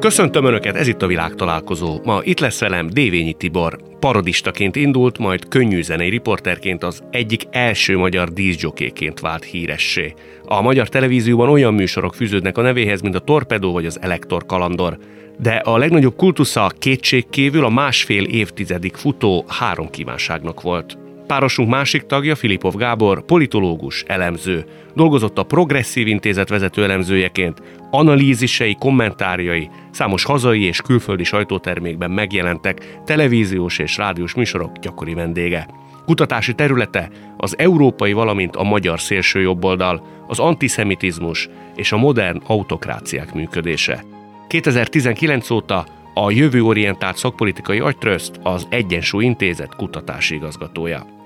Köszöntöm Önöket, ez itt a világtalálkozó. Ma itt lesz velem Dévényi Tibor. Parodistaként indult, majd könnyű zenei riporterként az egyik első magyar díszgyokéként vált híressé. A magyar televízióban olyan műsorok fűződnek a nevéhez, mint a Torpedó vagy az Elektor Kalandor. De a legnagyobb kultusza kétségkívül a másfél évtizedig futó három kívánságnak volt. Párosunk másik tagja, Filipov Gábor, politológus, elemző. Dolgozott a Progresszív Intézet vezető elemzőjeként, analízisei, kommentárjai, számos hazai és külföldi sajtótermékben megjelentek televíziós és rádiós műsorok gyakori vendége. Kutatási területe az európai, valamint a magyar szélső jobboldal, az antiszemitizmus és a modern autokráciák működése. 2019 óta a jövőorientált szakpolitikai agytröszt az Egyensúly Intézet kutatási igazgatója.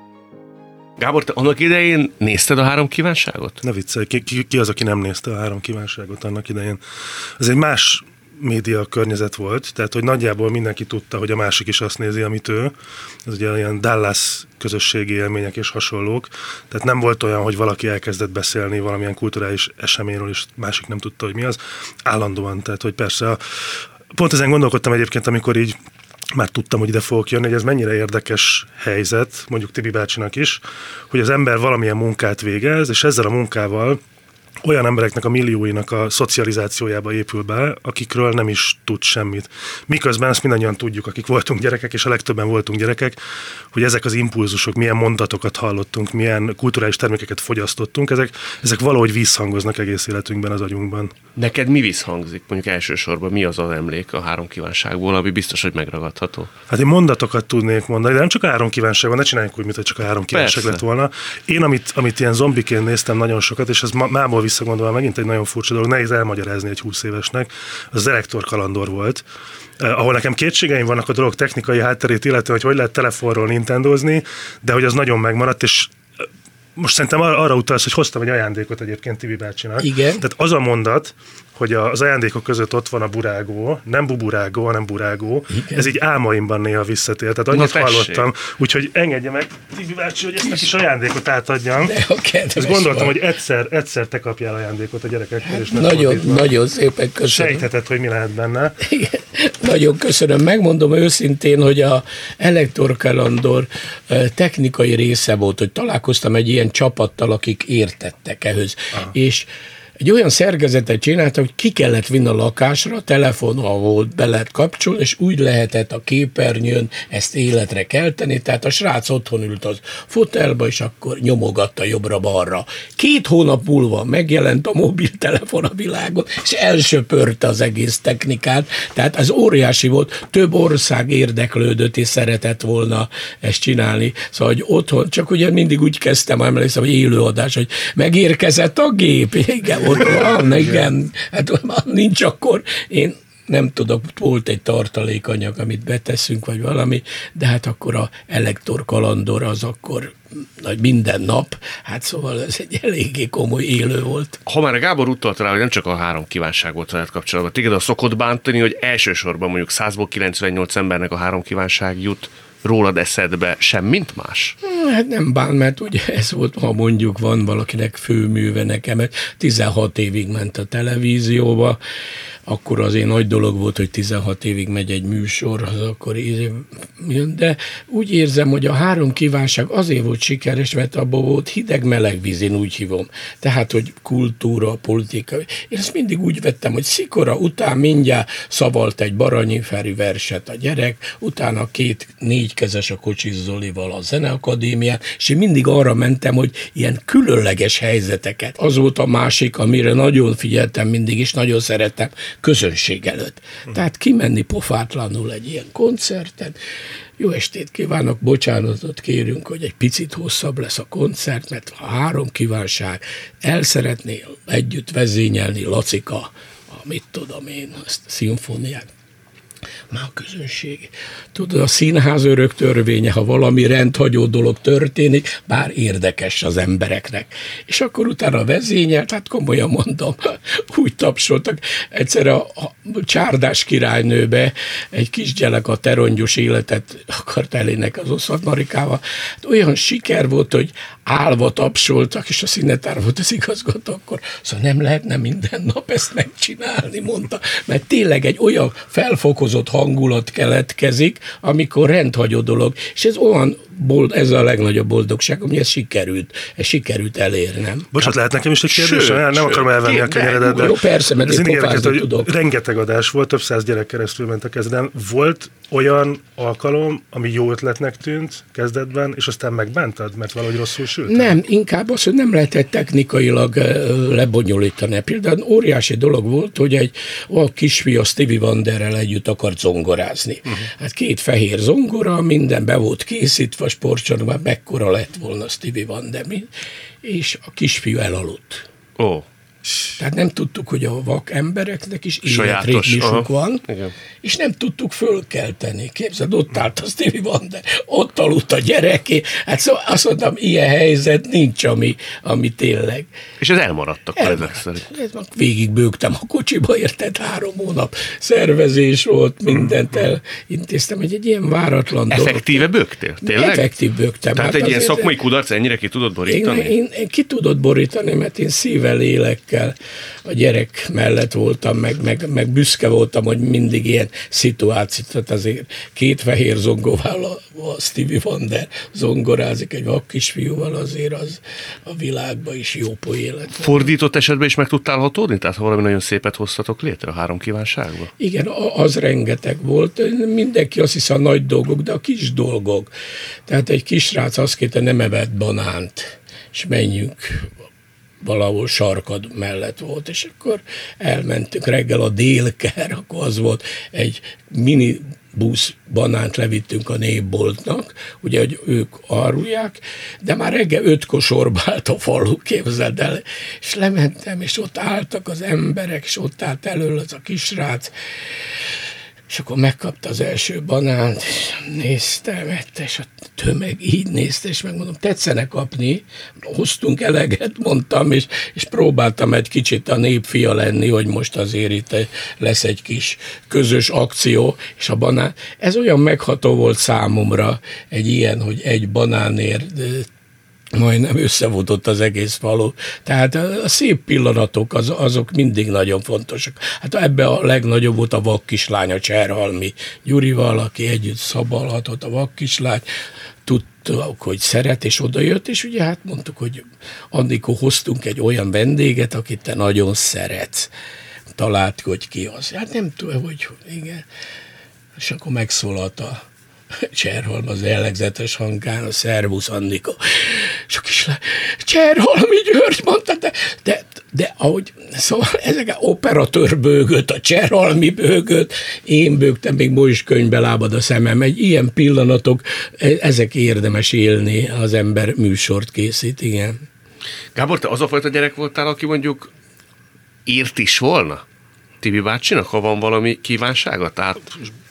Gábor, te annak idején nézted a három kívánságot? Ne viccelj, ki, ki, ki az, aki nem nézte a három kívánságot annak idején? Ez egy más média környezet volt, tehát hogy nagyjából mindenki tudta, hogy a másik is azt nézi, amit ő. Ez ugye ilyen Dallas közösségi élmények és hasonlók. Tehát nem volt olyan, hogy valaki elkezdett beszélni valamilyen kulturális eseményről, és másik nem tudta, hogy mi az. Állandóan, tehát hogy persze a, pont ezen gondolkodtam egyébként, amikor így már tudtam, hogy ide fogok jönni, hogy ez mennyire érdekes helyzet, mondjuk Tibi bácsinak is, hogy az ember valamilyen munkát végez, és ezzel a munkával olyan embereknek a millióinak a szocializációjába épül be, akikről nem is tud semmit. Miközben ezt mindannyian tudjuk, akik voltunk gyerekek, és a legtöbben voltunk gyerekek, hogy ezek az impulzusok, milyen mondatokat hallottunk, milyen kulturális termékeket fogyasztottunk, ezek, ezek valahogy visszhangoznak egész életünkben az agyunkban. Neked mi visszhangzik, mondjuk elsősorban mi az az emlék a három kívánságból, ami biztos, hogy megragadható? Hát én mondatokat tudnék mondani, de nem csak a három kívánság van, ne csináljuk úgy, mintha csak a három kívánság lett volna. Én, amit, amit ilyen zombiként néztem nagyon sokat, és ez mából visszagondolva megint egy nagyon furcsa dolog, nehéz elmagyarázni egy 20 évesnek, az Elektor kalandor volt, eh, ahol nekem kétségeim vannak a dolog technikai hátterét, illetve hogy hogy lehet telefonról nintendozni, de hogy az nagyon megmaradt, és eh, most szerintem arra, arra utalsz, hogy hoztam egy ajándékot egyébként Tibi bácsinak. Igen. Tehát az a mondat, hogy az ajándékok között ott van a burágó, nem buburágó, hanem burágó. Igen. Ez így álmaimban néha visszatér. Tehát annyit Na, hallottam, úgyhogy engedje meg, Tibi bácsi, hogy ezt neki is ajándékot átadjam. De Ezt gondoltam, van. hogy egyszer, egyszer te kapjál ajándékot a gyerekekkel. És nagyon, nagyon szépen köszönöm. Sejtheted, hogy mi lehet benne. Igen. Nagyon köszönöm. Megmondom őszintén, hogy a elektorkalandor technikai része volt, hogy találkoztam egy ilyen csapattal, akik értettek ehhez. Aha. És egy olyan szerkezetet csinálta, hogy ki kellett vinni a lakásra, telefonal volt, be lehet kapcsolni, és úgy lehetett a képernyőn ezt életre kelteni, tehát a srác otthon ült az fotelba, és akkor nyomogatta jobbra-balra. Két hónap múlva megjelent a mobiltelefon a világon, és elsöpörte az egész technikát, tehát az óriási volt, több ország érdeklődött és szeretett volna ezt csinálni, szóval hogy otthon, csak ugye mindig úgy kezdtem, emlékszem, hogy élőadás, hogy megérkezett a gép, igen, ott van, igen, hát nincs akkor, én nem tudok, volt egy tartalékanyag, amit beteszünk, vagy valami, de hát akkor a elektor kalandor az akkor nagy minden nap, hát szóval ez egy eléggé komoly élő volt. Ha már a Gábor utalt rá, hogy nem csak a három kívánság volt veled kapcsolatban, téged a szokott bántani, hogy elsősorban mondjuk 100-ból 98 embernek a három kívánság jut rólad eszedbe semmint más? Hát nem bán, mert ugye ez volt, ha mondjuk van valakinek főműve nekem, 16 évig ment a televízióba, akkor azért nagy dolog volt, hogy 16 évig megy egy műsor, az akkor de úgy érzem, hogy a három kívánság azért volt sikeres, mert abban volt hideg-meleg víz, én úgy hívom. Tehát, hogy kultúra, politika. Én ezt mindig úgy vettem, hogy szikora után mindjárt szavalt egy Baranyi Feri verset a gyerek, utána két négykezes a Kocsis Zolival a Zeneakadémián, és én mindig arra mentem, hogy ilyen különleges helyzeteket. Az volt a másik, amire nagyon figyeltem mindig, és nagyon szerettem, közönség előtt. Tehát kimenni pofátlanul egy ilyen koncerten, jó estét kívánok, bocsánatot kérünk, hogy egy picit hosszabb lesz a koncert, mert a három kívánság, el szeretné együtt vezényelni Lacika, a mit tudom én, ezt a szimfóniát. Már a közönség. Tudod, a színház örök törvénye, ha valami rendhagyó dolog történik, bár érdekes az embereknek. És akkor utána a vezényel, tehát komolyan mondom, úgy tapsoltak. Egyszer a, a csárdás királynőbe egy kisgyerek a terongyos életet akart elének az Oszat Marikával. Hát olyan siker volt, hogy állva tapsoltak, és a színetár volt az igazgató, akkor szóval nem lehetne minden nap ezt megcsinálni, mondta, mert tényleg egy olyan felfokozott hangulat keletkezik, amikor rendhagyó dolog, és ez olyan bold, ez a legnagyobb boldogság, hogy ez sikerült, ez sikerült elérnem. Bocsánat, lehet nekem is egy kérdés? Sőt, nem sőt, akarom elvenni a kenyeredet, de... Jó, persze, mert én érdekes, hogy tudok. rengeteg adás volt, több száz gyerek keresztül ment a kezden. Volt olyan alkalom, ami jó ötletnek tűnt kezdetben, és aztán megbántad, mert valahogy rosszul sült? Nem, inkább az, hogy nem lehetett technikailag lebonyolítani. Például óriási dolog volt, hogy egy a kisfiú a Stevie Wanderrel együtt akart zongorázni. Uh-huh. Hát két fehér zongora, minden be volt készítve, sportcsarnokban mekkora lett volna Stevie Wonder, és a kisfiú elaludt. Ó. Oh. Tehát nem tudtuk, hogy a vak embereknek is életritmisuk van, Igen. és nem tudtuk fölkelteni. Képzeld, ott állt a Stevie Wonder, ott aludt a gyereké. Hát szóval azt mondtam, ilyen helyzet nincs, ami, ami tényleg. És ez elmaradtak ezek szerint. Végig bőgtem a kocsiba, érted, három hónap szervezés volt, mindent elintéztem, hogy egy ilyen váratlan dolog. Effektíve bőgtél? Tényleg? Effektív bőgtem. Tehát hát egy ilyen szakmai kudarc ennyire ki tudod borítani? Én, én, én ki tudod borítani, mert én szívvel élek gyerekekkel, a gyerek mellett voltam, meg, meg, meg büszke voltam, hogy mindig ilyen szituációt, tehát azért két fehér zongóval a, a Stevie Wonder zongorázik egy vak kisfiúval, azért az a világban is jó poélet. Fordított esetben is meg tudtál hatódni? Tehát ha valami nagyon szépet hoztatok létre a három kívánságban? Igen, az rengeteg volt. Mindenki azt hisz a nagy dolgok, de a kis dolgok. Tehát egy kisrác azt kérte, nem evett banánt és menjünk valahol sarkad mellett volt, és akkor elmentünk reggel a délker, akkor az volt egy mini busz banánt levittünk a népboltnak, ugye, hogy ők árulják, de már reggel ötkor sorba állt a falu, képzeld el, és lementem, és ott álltak az emberek, és ott állt elől az a kisrác, és akkor megkapta az első banánt, és nézte, vette, és a tömeg így nézte, és megmondom, tetszene kapni, hoztunk eleget, mondtam, és, és próbáltam egy kicsit a népfia lenni, hogy most azért itt lesz egy kis közös akció, és a banán, ez olyan megható volt számomra, egy ilyen, hogy egy banánért majdnem összevotott az egész falu. Tehát a szép pillanatok az, azok mindig nagyon fontosak. Hát ebbe a legnagyobb volt a vakkislány, a Cserhalmi Gyurival, aki együtt szabalhatott a vakkislány, tudtuk, hogy szeret, és odajött, és ugye hát mondtuk, hogy Annikó hoztunk egy olyan vendéget, akit te nagyon szeretsz. Talált, hogy ki az. Hát nem tudom, hogy igen. És akkor megszólalt a Cserholm az jellegzetes hangán, a Szervusz Annika. És a kislány, Cserholmi György mondta, de, de, de ahogy, szóval ezek a operatőr bőgött, a Cserholmi bőgött, én bőgtem, még most is könyvbe lábad a szemem. Egy ilyen pillanatok, e, ezek érdemes élni, az ember műsort készít, igen. Gábor, te az a fajta gyerek voltál, aki mondjuk írt is volna? Tibi bácsinak, ha van valami kívánsága? Tehát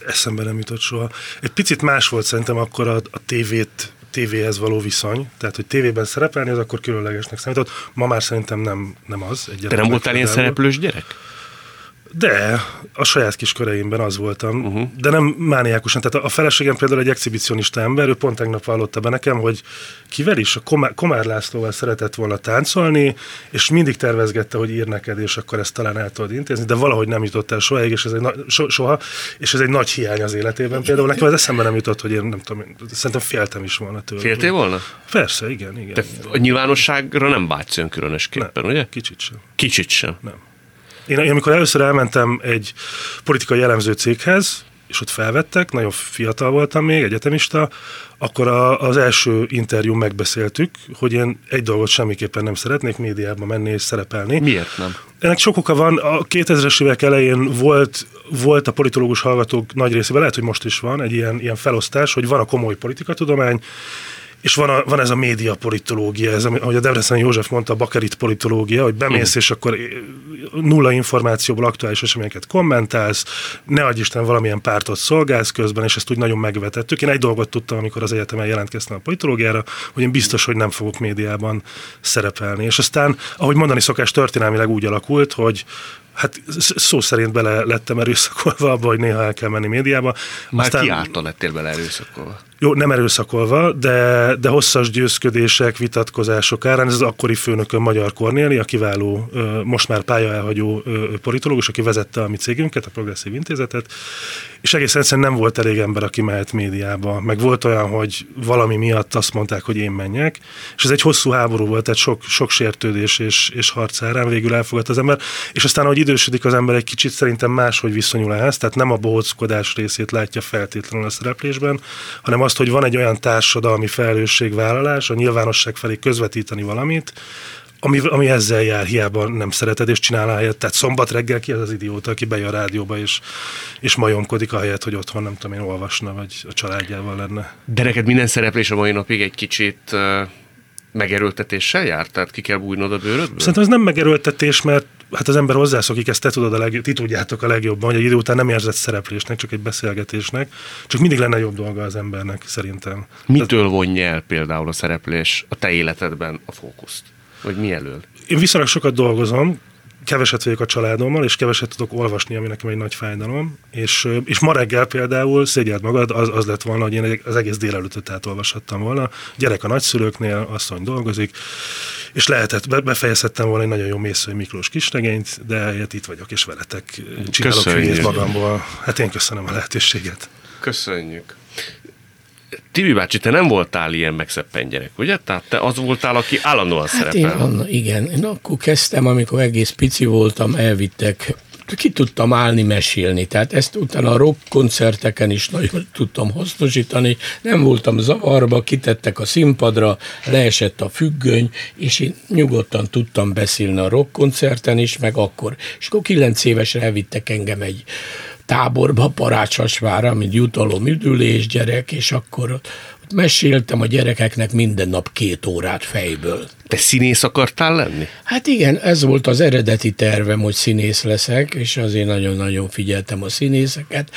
eszembe nem jutott soha. Egy picit más volt szerintem akkor a, a tévét tévéhez való viszony, tehát hogy tévében szerepelni, az akkor különlegesnek számított. Ma már szerintem nem, nem az. Te nem voltál ilyen szereplős gyerek? De, a saját kis köreimben az voltam, uh-huh. de nem mániákusan. Tehát a feleségem például egy exhibicionista ember, ő pont tegnap vallotta be nekem, hogy kivel is, a Komár, Komár Lászlóval szeretett volna táncolni, és mindig tervezgette, hogy ír neked, és akkor ezt talán el tudod intézni, de valahogy nem jutott el soha, és ez egy, na, so, soha, és ez egy nagy hiány az életében. Például nekem ez eszembe nem jutott, hogy én nem tudom, szerintem féltem is volna tőle. Féltél volna? Persze, igen, igen. Te igen. a nyilvánosságra nem vágysz különösképpen, nem, ugye? Kicsit sem. Kicsit sem. Nem. Én, én amikor először elmentem egy politikai jellemző céghez, és ott felvettek, nagyon fiatal voltam még, egyetemista, akkor a, az első interjú megbeszéltük, hogy én egy dolgot semmiképpen nem szeretnék médiában menni és szerepelni. Miért nem? Ennek sok oka van. A 2000-es évek elején volt, volt a politológus hallgatók nagy részében, lehet, hogy most is van egy ilyen, ilyen felosztás, hogy van a komoly politikatudomány, és van, a, van ez a média politológia, ez, ahogy a Debrecen József mondta, a bakerit politológia, hogy bemész, mm. és akkor nulla információból aktuális eseményeket kommentálsz, ne adj Isten valamilyen pártot szolgálsz közben, és ezt úgy nagyon megvetettük. Én egy dolgot tudtam, amikor az egyetemen jelentkeztem a politológiára, hogy én biztos, hogy nem fogok médiában szerepelni. És aztán, ahogy mondani szokás, történelmileg úgy alakult, hogy hát szó szerint bele lettem erőszakolva abba, hogy néha el kell menni médiába. Már Aztán, ki által lettél bele erőszakolva? Jó, nem erőszakolva, de, de hosszas győzködések, vitatkozások árán. Ez az akkori főnökön Magyar Kornéli, a kiváló, most már pálya elhagyó politológus, aki vezette a mi cégünket, a Progresszív Intézetet, és egész egyszerűen nem volt elég ember, aki mehet médiába. Meg volt olyan, hogy valami miatt azt mondták, hogy én menjek, és ez egy hosszú háború volt, tehát sok, sok sértődés és, és harc árán végül elfogadt az ember, és aztán, ahogy idősödik az ember, egy kicsit szerintem máshogy viszonyul ehhez, tehát nem a bohóckodás részét látja feltétlenül a szereplésben, hanem azt, hogy van egy olyan társadalmi felelősségvállalás, a nyilvánosság felé közvetíteni valamit, ami, ami ezzel jár, hiába nem szereted, és csinál helyet. Tehát szombat reggel ki az az idióta, aki bejön a rádióba, és, és majomkodik a helyet, hogy otthon nem tudom én olvasna, vagy a családjával lenne. De neked minden szereplés a mai napig egy kicsit uh, megerőltetéssel jár? Tehát ki kell bújnod a bőrödből? Szerintem ez nem megerőltetés, mert hát az ember hozzászokik, ezt te tudod a legjobb, ti tudjátok a legjobban, hogy egy idő után nem érzett szereplésnek, csak egy beszélgetésnek, csak mindig lenne jobb dolga az embernek, szerintem. Mitől vonja el például a szereplés a te életedben a fókuszt? Vagy mi elől? Én viszonylag sokat dolgozom, keveset vagyok a családommal, és keveset tudok olvasni, ami nekem egy nagy fájdalom. És, és ma reggel például, szégyelt magad, az, az lett volna, hogy én az egész délelőttet átolvashattam volna. Gyerek a nagyszülőknél, asszony dolgozik, és lehetett, befejezhettem volna egy nagyon jó Mészői Miklós kisregényt, de hát itt vagyok, és veletek csinálok magamból. Hát én köszönöm a lehetőséget. Köszönjük. Tibi bácsi, te nem voltál ilyen megszeppen gyerek, ugye? Tehát te az voltál, aki állandóan hát szerepel. Én, anna, igen, én akkor kezdtem, amikor egész pici voltam, elvittek ki tudtam állni, mesélni. Tehát ezt utána a rock koncerteken is nagyon tudtam hasznosítani. Nem voltam zavarba, kitettek a színpadra, leesett a függöny, és én nyugodtan tudtam beszélni a rock koncerten is, meg akkor. És akkor kilenc évesre elvittek engem egy táborba, Parácsasvára, mint jutalom üdülés gyerek, és akkor ott meséltem a gyerekeknek minden nap két órát fejből. Te színész akartál lenni? Hát igen, ez volt az eredeti tervem, hogy színész leszek, és azért nagyon-nagyon figyeltem a színészeket,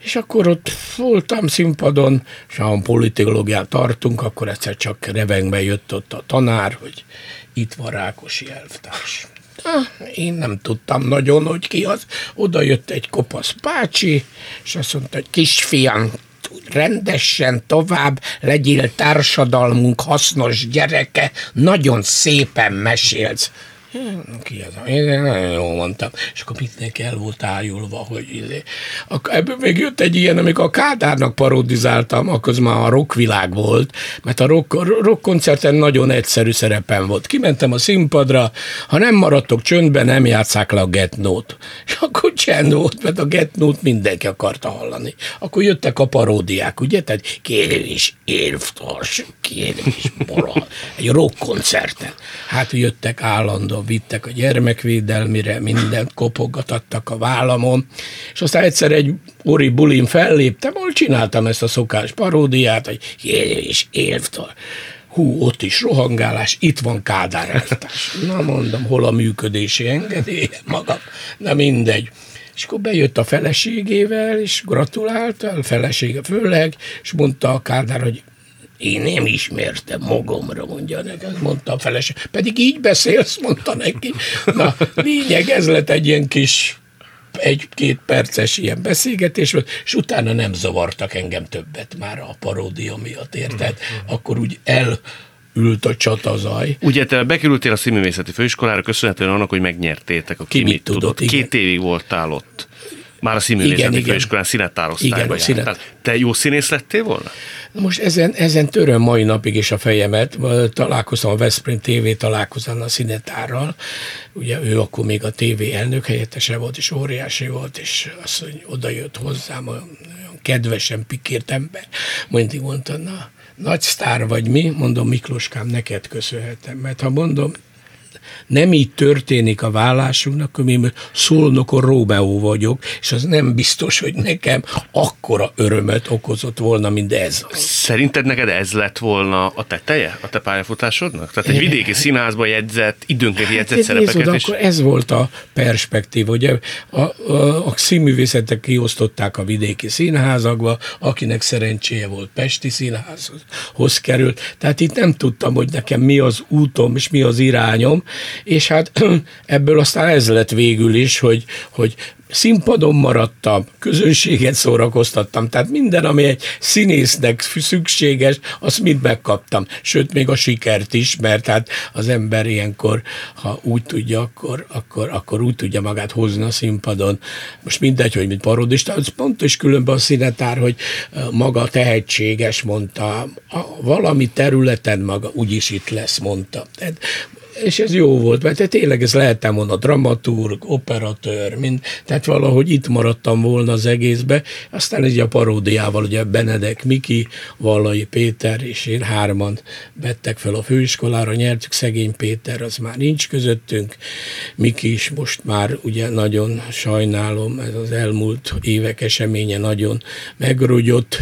és akkor ott voltam színpadon, és ha politológiát tartunk, akkor egyszer csak revengbe jött ott a tanár, hogy itt van Rákosi elvtárs. Én nem tudtam nagyon, hogy ki az. Oda jött egy kopasz bácsi, és azt mondta, hogy kisfiam, rendesen tovább, legyél társadalmunk hasznos gyereke, nagyon szépen mesélsz. Ki az? Én nagyon jól mondtam. És akkor mindenki el volt ájulva, hogy izé. Ebből még jött egy ilyen, amikor a Kádárnak parodizáltam, akkor az már a rockvilág volt, mert a rock, rock koncerten nagyon egyszerű szerepem volt. Kimentem a színpadra, ha nem maradtok csöndben, nem játszák le a Get Note. És akkor csend volt, mert a Get Note mindenki akarta hallani. Akkor jöttek a paródiák, ugye? Tehát élvtars, kérem is moral. Egy rock koncerten. Hát jöttek állandó vittek a gyermekvédelmire, mindent kopogattak a vállamon, és aztán egyszer egy ori bulin felléptem, ahol csináltam ezt a szokás paródiát, hogy és évtől. Hú, ott is rohangálás, itt van Kádár eltárs. Na mondom, hol a működési engedélye magam, na mindegy. És akkor bejött a feleségével, és gratulált, a felesége főleg, és mondta a Kádár, hogy én nem ismertem magamra, mondja nekem, mondta a feleség. Pedig így beszélsz, mondta neki. Na, lényeg, ez lett egy ilyen kis egy-két perces ilyen beszélgetés volt, és utána nem zavartak engem többet már a paródia miatt, érted? Akkor úgy el ült a csatazaj. Ugye te bekerültél a színművészeti főiskolára, köszönhetően annak, hogy megnyertétek a Ki, Ki mit tudott. tudott. Két évig voltál ott. Már a színművészeti főiskolán színettároztál. Igen, színet. Te jó színész lettél volna? Most ezen, ezen töröm mai napig is a fejemet. Találkoztam a Veszprém TV találkozom a színetárral. Ugye ő akkor még a TV elnök helyettese volt, és óriási volt, és azt, hogy oda jött hozzám, olyan kedvesen pikért ember. Mindig mondta, na, nagy sztár vagy mi? Mondom, Miklóskám, neked köszönhetem. Mert ha mondom, nem így történik a vállásunknak, én Szolnokon Róbeó vagyok, és az nem biztos, hogy nekem akkora örömet okozott volna, mint ez. Szerinted neked ez lett volna a teteje a te pályafutásodnak? Tehát egy vidéki színházba jegyzett, időnként jegyzett hát, szerepeket nézd, is? Akkor ez volt a perspektív, ugye a, a, a színművészetek kiosztották a vidéki színházakba, akinek szerencséje volt Pesti színházhoz került, tehát itt nem tudtam, hogy nekem mi az útom és mi az irányom, és hát ebből aztán ez lett végül is, hogy, hogy színpadon maradtam, közönséget szórakoztattam, tehát minden, ami egy színésznek szükséges, azt mind megkaptam. Sőt, még a sikert is, mert hát az ember ilyenkor, ha úgy tudja, akkor, akkor, akkor úgy tudja magát hozni a színpadon. Most mindegy, hogy mint parodista, az pontos különben a színetár, hogy maga tehetséges, mondta, a, valami területen maga úgyis itt lesz, mondta. Tehát és ez jó volt, mert tényleg ez lehettem volna dramaturg, operatőr, mind, tehát valahogy itt maradtam volna az egészbe, aztán egy a paródiával, ugye Benedek Miki, Vallai Péter és én hárman vettek fel a főiskolára, nyertük szegény Péter, az már nincs közöttünk, Miki is most már ugye nagyon sajnálom, ez az elmúlt évek eseménye nagyon megrogyott,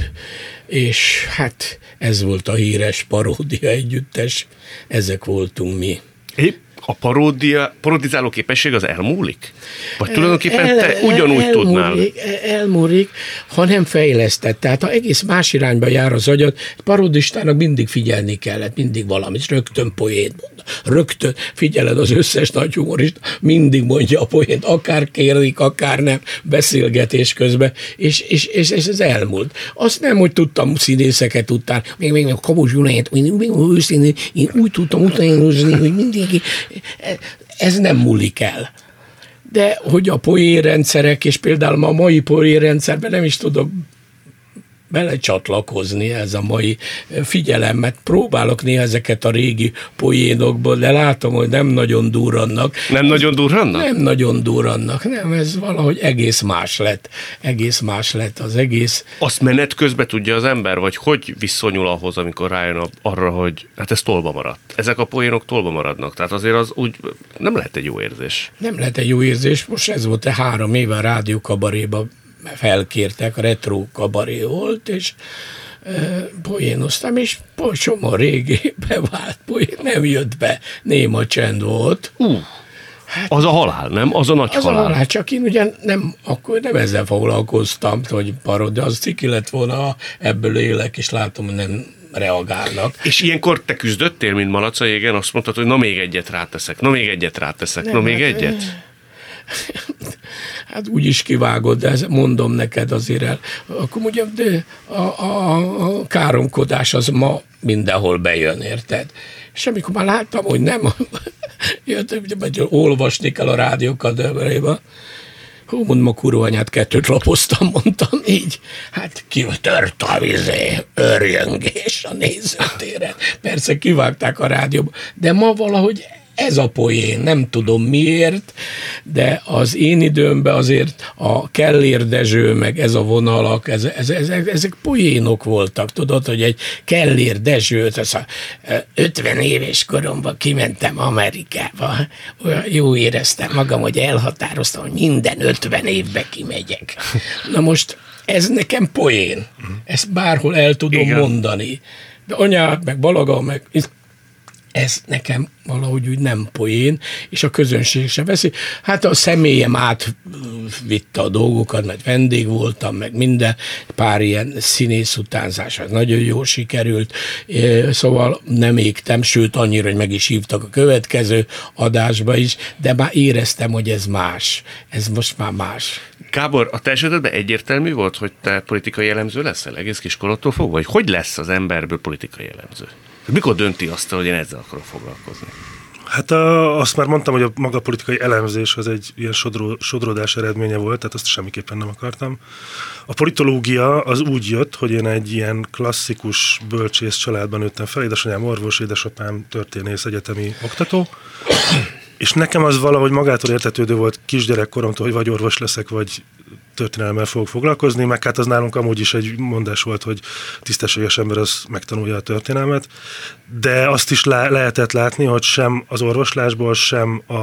és hát ez volt a híres paródia együttes, ezek voltunk mi. Et a paródia, parodizáló képesség az elmúlik? Vagy tulajdonképpen el, te ugyanúgy elmúlik, tudnál? Elmúlik, ha nem fejlesztett. Tehát ha egész más irányba jár az agyad, parodistának mindig figyelni kellett, mindig valamit, rögtön poént mond. Rögtön figyeled az összes nagy humorist, mindig mondja a poént, akár kérik, akár nem, beszélgetés közben, és, és, és, és ez elmúlt. Azt nem, hogy tudtam színészeket után, még, még a Kabos Gyuláját, őszintén, én úgy tudtam utánozni, hogy mindig ez nem múlik el. De hogy a poénrendszerek, és például a mai poénrendszerben nem is tudok belecsatlakozni ez a mai figyelemet. Próbálok néha ezeket a régi poénokból, de látom, hogy nem nagyon durrannak. Nem nagyon durrannak? Nem nagyon durrannak, nem, ez valahogy egész más lett. Egész más lett az egész. Azt menet közben tudja az ember, vagy hogy viszonyul ahhoz, amikor rájön arra, hogy hát ez tolba maradt. Ezek a poénok tolba maradnak, tehát azért az úgy nem lehet egy jó érzés. Nem lehet egy jó érzés, most ez volt a három éve a rádiókabaréba felkértek, a retro kabaré volt, és poénoztam, és csomó régi bevált poén nem jött be, néma csend volt. Uh. Hát, az a halál, nem? Az a nagy az halál. a halál, csak én ugye nem, akkor nem ezzel foglalkoztam, hogy parod, az ciki lett volna, ebből élek, és látom, hogy nem reagálnak. És ilyenkor te küzdöttél, mint Malaca égen, azt mondtad, hogy na még egyet ráteszek, na még egyet ráteszek, nem, na még hát, egyet? hát úgy is kivágod, de mondom neked azért el. Akkor mondjam, de a, a, a káromkodás az ma mindenhol bejön, érted? És amikor már láttam, hogy nem, jöttem, hogy olvasni kell a rádiókat Hú, mondom, a kurva anyát kettőt lapoztam, mondtam így. Hát kitört a vizé, örjöngés a nézőtéren. Persze kivágták a rádióba, de ma valahogy ez a poén, nem tudom miért, de az én időmben azért a Kellér Dezső, meg ez a vonalak, ez, ez, ez, ezek poénok voltak, tudod, hogy egy Kellér Dezső, az a 50 éves koromban kimentem Amerikába, olyan jó éreztem magam, hogy elhatároztam, hogy minden 50 évbe kimegyek. Na most ez nekem poén, ezt bárhol el tudom Igen. mondani. De anyák, meg Balaga, meg ez nekem valahogy úgy nem poén, és a közönség se veszi. Hát a személyem átvitte a dolgokat, mert vendég voltam, meg minden, pár ilyen színész utánzás, az nagyon jól sikerült, szóval nem égtem, sőt annyira, hogy meg is hívtak a következő adásba is, de már éreztem, hogy ez más. Ez most már más. Gábor, a te egyértelmű volt, hogy te politikai jellemző leszel egész kiskorattól fogva? Vagy hogy lesz az emberből politikai jellemző? Mikor dönti azt, hogy én ezzel akarok foglalkozni? Hát a, azt már mondtam, hogy a maga politikai elemzés az egy ilyen sodró, sodródás eredménye volt, tehát azt semmiképpen nem akartam. A politológia az úgy jött, hogy én egy ilyen klasszikus bölcsész családban nőttem fel, édesanyám orvos, édesapám történész, egyetemi oktató, és nekem az valahogy magától értetődő volt kisgyerekkoromtól, hogy vagy orvos leszek, vagy történelemmel fogok foglalkozni, meg hát az nálunk amúgy is egy mondás volt, hogy tisztességes ember az megtanulja a történelmet, de azt is le- lehetett látni, hogy sem az orvoslásból, sem a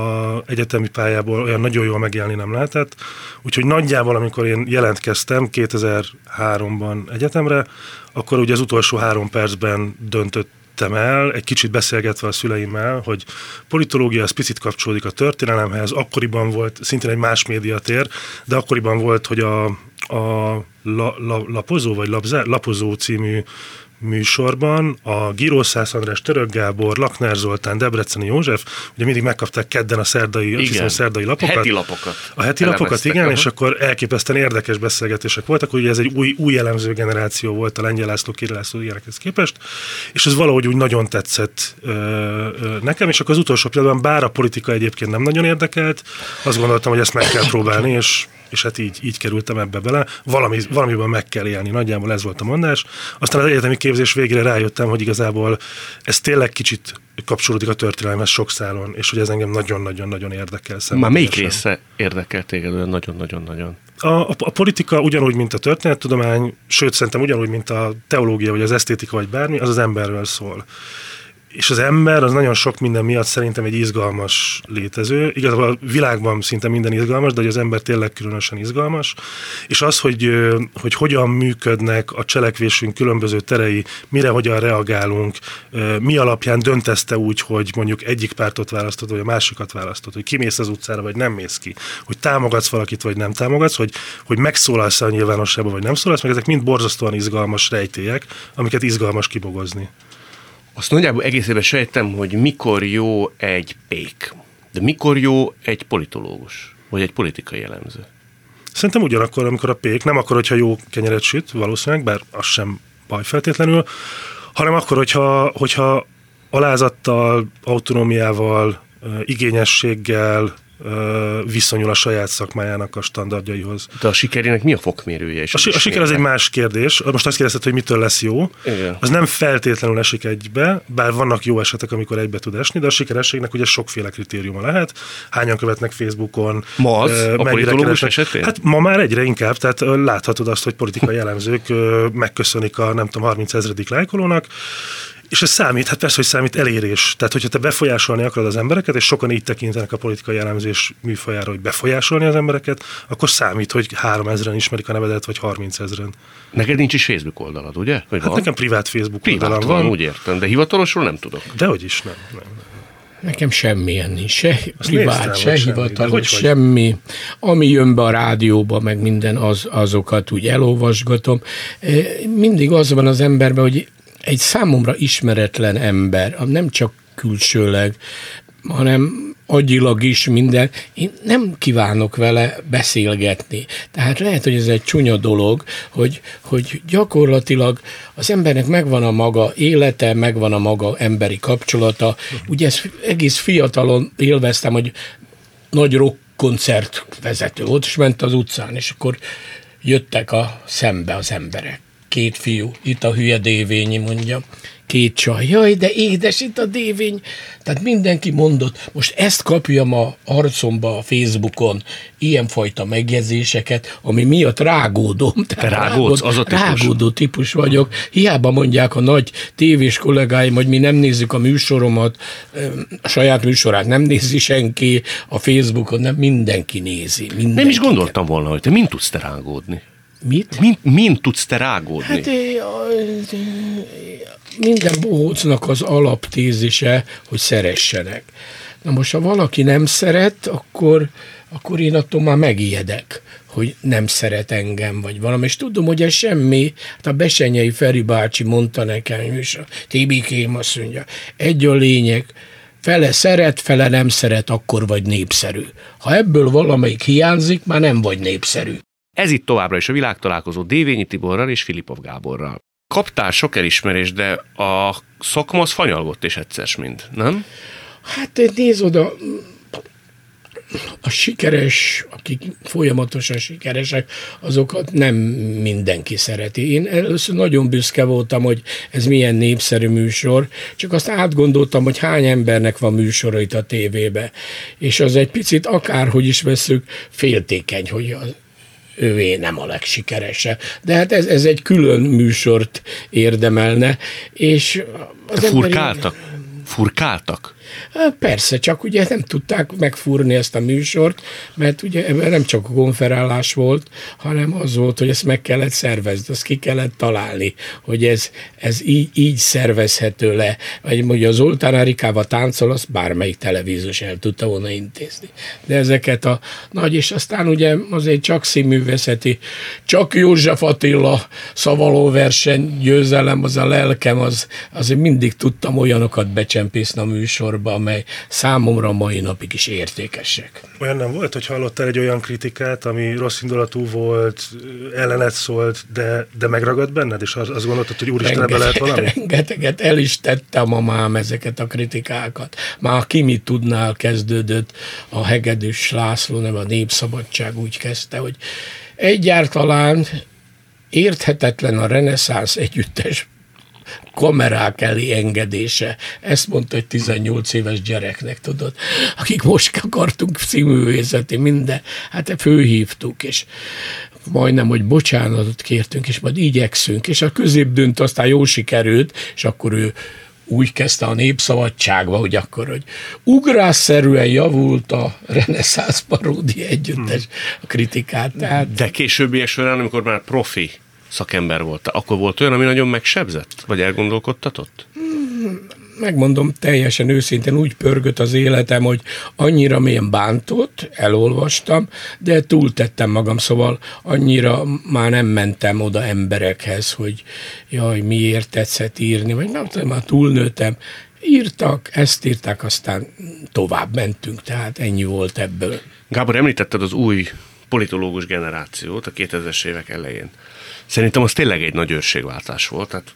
egyetemi pályából olyan nagyon jól megélni nem lehetett, úgyhogy nagyjából, amikor én jelentkeztem 2003-ban egyetemre, akkor ugye az utolsó három percben döntött el, egy kicsit beszélgetve a szüleimmel, hogy politológia az picit kapcsolódik a történelemhez, akkoriban volt szintén egy más médiatér, de akkoriban volt, hogy a, a la, la, Lapozó vagy Lapzá, Lapozó című műsorban a Gíró Szász András, Török Gábor, Lakner Zoltán, Debreceni József, ugye mindig megkapták kedden a szerdai, igen. Szerdai lapokat. Heti lapokat. A heti lapokat, igen, aha. és akkor elképesztően érdekes beszélgetések voltak, ugye ez egy új, új elemző generáció volt a Lengyel László, Kiri László ilyenekhez képest, és ez valahogy úgy nagyon tetszett ö, ö, nekem, és akkor az utolsó pillanatban, bár a politika egyébként nem nagyon érdekelt, azt gondoltam, hogy ezt meg kell próbálni, és és hát így, így kerültem ebbe bele. Valami, valamiben meg kell élni, nagyjából ez volt a mondás. Aztán az egyetemi képzés végére rájöttem, hogy igazából ez tényleg kicsit kapcsolódik a történelemhez sok szálon, és hogy ez engem nagyon-nagyon-nagyon érdekel. Már melyik része érdekel téged nagyon-nagyon-nagyon? A, a, a politika ugyanúgy, mint a történettudomány, sőt szerintem ugyanúgy, mint a teológia, vagy az esztétika, vagy bármi, az az emberről szól és az ember az nagyon sok minden miatt szerintem egy izgalmas létező. Igazából a világban szinte minden izgalmas, de hogy az ember tényleg különösen izgalmas. És az, hogy, hogy hogyan működnek a cselekvésünk különböző terei, mire hogyan reagálunk, mi alapján döntezte úgy, hogy mondjuk egyik pártot választod, vagy a másikat választod, hogy kimész az utcára, vagy nem mész ki, hogy támogatsz valakit, vagy nem támogatsz, hogy, hogy megszólalsz a nyilvánosságban, vagy nem szólalsz, meg ezek mind borzasztóan izgalmas rejtélyek, amiket izgalmas kibogozni. Azt nagyjából egészében sejtem, hogy mikor jó egy pék, de mikor jó egy politológus, vagy egy politikai jellemző. Szerintem ugyanakkor, amikor a pék, nem akkor, hogyha jó kenyeret süt, valószínűleg, bár az sem baj feltétlenül, hanem akkor, hogyha, hogyha alázattal, autonómiával, igényességgel, viszonyul a saját szakmájának a standardjaihoz. De a sikerének mi a fokmérője? És a, a siker az egy más kérdés. Most azt kérdezted, hogy mitől lesz jó. Igen. Az nem feltétlenül esik egybe, bár vannak jó esetek, amikor egybe tud esni, de a sikerességnek ugye sokféle kritériuma lehet. Hányan követnek Facebookon? Ma az, a politológus esetén? Hát ma már egyre inkább, tehát láthatod azt, hogy politikai jellemzők megköszönik a nem tudom, 30 ezredik lájkolónak, és ez számít, hát persze, hogy számít elérés. Tehát, hogyha te befolyásolni akarod az embereket, és sokan így tekintenek a politikai elemzés műfajára, hogy befolyásolni az embereket, akkor számít, hogy 3000-en ismerik a nevedet, vagy 30 ezeren. Neked nincs is Facebook oldalad, ugye? Vagy hát van? nekem privát Facebook privát oldalam van. van. úgy értem, de hivatalosról nem tudok. Dehogy is nem. nem, nem. Nekem semmilyen nincs, se Azt privát, néztem, se hivatalos, semmi. semmi. Ami jön be a rádióba, meg minden, az, azokat úgy elolvasgatom. Mindig az van az emberben, hogy egy számomra ismeretlen ember, nem csak külsőleg, hanem agyilag is minden, én nem kívánok vele beszélgetni. Tehát lehet, hogy ez egy csúnya dolog, hogy, hogy gyakorlatilag az embernek megvan a maga élete, megvan a maga emberi kapcsolata. Ugye ez egész fiatalon élveztem, hogy nagy rock koncert vezető volt, és ment az utcán, és akkor jöttek a szembe az emberek két fiú, itt a hülye dévényi mondja, két csaj, jaj, de édes itt a dévény. Tehát mindenki mondott, most ezt kapjam a arcomba a Facebookon, ilyenfajta megjegyzéseket, ami miatt rágódom. Te rágódsz, az a típus. Rágódó típus vagyok. Hiába mondják a nagy tévés kollégáim, hogy mi nem nézzük a műsoromat, a saját műsorát nem nézi senki, a Facebookon nem mindenki nézi. Mindenki. Nem is gondoltam volna, hogy te mind tudsz te rágódni. Mit? Mind, mind tudsz te rágódni? Hát minden bohócnak az alaptézise, hogy szeressenek. Na most, ha valaki nem szeret, akkor, akkor én attól már megijedek, hogy nem szeret engem, vagy valami. És tudom, hogy ez semmi. Hát a Besenyei Feri bácsi mondta nekem, és a TBK azt mondja, egy a lényeg, fele szeret, fele nem szeret, akkor vagy népszerű. Ha ebből valamelyik hiányzik, már nem vagy népszerű. Ez itt továbbra is a világtalálkozó Dévényi Tiborral és Filipov Gáborral. Kaptál sok elismerést, de a szakma az fanyalgott és egyszer mind, nem? Hát nézd oda, a sikeres, akik folyamatosan sikeresek, azokat nem mindenki szereti. Én először nagyon büszke voltam, hogy ez milyen népszerű műsor, csak azt átgondoltam, hogy hány embernek van műsora itt a tévébe, és az egy picit akárhogy is veszük, féltékeny, hogy ővé nem a legsikeresebb. De hát ez, ez egy külön műsort érdemelne, és az Furkáltak? Emberi... Furkáltak? Persze, csak ugye nem tudták megfúrni ezt a műsort, mert ugye ebben nem csak a konferálás volt, hanem az volt, hogy ezt meg kellett szervezni, azt ki kellett találni, hogy ez, ez így, így szervezhető le. Vagy mondja, az Zoltán Erikával táncol, azt bármelyik televízus el tudta volna intézni. De ezeket a nagy, és aztán ugye azért csak színművészeti, csak József Attila szavaló verseny, győzelem, az a lelkem, az, azért mindig tudtam olyanokat becsempészni a műsorba, műsorba, amely számomra mai napig is értékesek. Olyan nem volt, hogy hallottál egy olyan kritikát, ami rossz indulatú volt, ellenet szólt, de, de megragad benned, és azt gondoltad, hogy úristen, ebbe lehet valami? Rengeteget el is tettem a mám ezeket a kritikákat. Már ki mit tudnál kezdődött a Hegedűs László, nem a Népszabadság úgy kezdte, hogy egyáltalán érthetetlen a reneszánsz együttes kamerák elé engedése. Ezt mondta egy 18 éves gyereknek, tudod, akik most akartunk színművészeti minden, hát főhívtuk, és majdnem, hogy bocsánatot kértünk, és majd igyekszünk, és a középdönt aztán jó sikerült, és akkor ő úgy kezdte a népszabadságba, hogy akkor, hogy ugrásszerűen javult a reneszánsz paródi együttes a kritikát. Tehát... De későbbiek során, amikor már profi szakember volt. Akkor volt olyan, ami nagyon megsebzett? Vagy elgondolkodtatott? megmondom teljesen őszintén, úgy pörgött az életem, hogy annyira mélyen bántott, elolvastam, de túltettem magam, szóval annyira már nem mentem oda emberekhez, hogy jaj, miért tetszett írni, vagy nem már túlnőttem, írtak, ezt írták, aztán tovább mentünk, tehát ennyi volt ebből. Gábor, említetted az új politológus generációt a 2000-es évek elején. Szerintem az tényleg egy nagy őrségváltás volt, tehát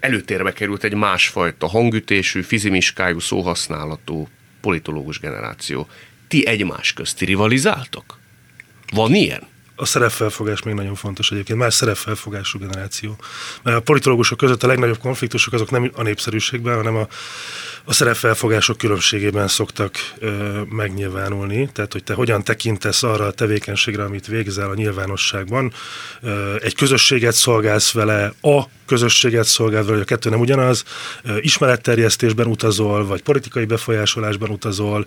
előtérbe került egy másfajta hangütésű, fizimiskájú, szóhasználatú politológus generáció. Ti egymás közti rivalizáltok? Van ilyen? a szerepfelfogás még nagyon fontos egyébként, más szerepfelfogású generáció. Mert a politológusok között a legnagyobb konfliktusok azok nem a népszerűségben, hanem a, a szerepfelfogások különbségében szoktak ö, megnyilvánulni. Tehát, hogy te hogyan tekintesz arra a tevékenységre, amit végzel a nyilvánosságban. Ö, egy közösséget szolgálsz vele, a közösséget szolgál vele, hogy a kettő nem ugyanaz. Ö, ismeretterjesztésben utazol, vagy politikai befolyásolásban utazol.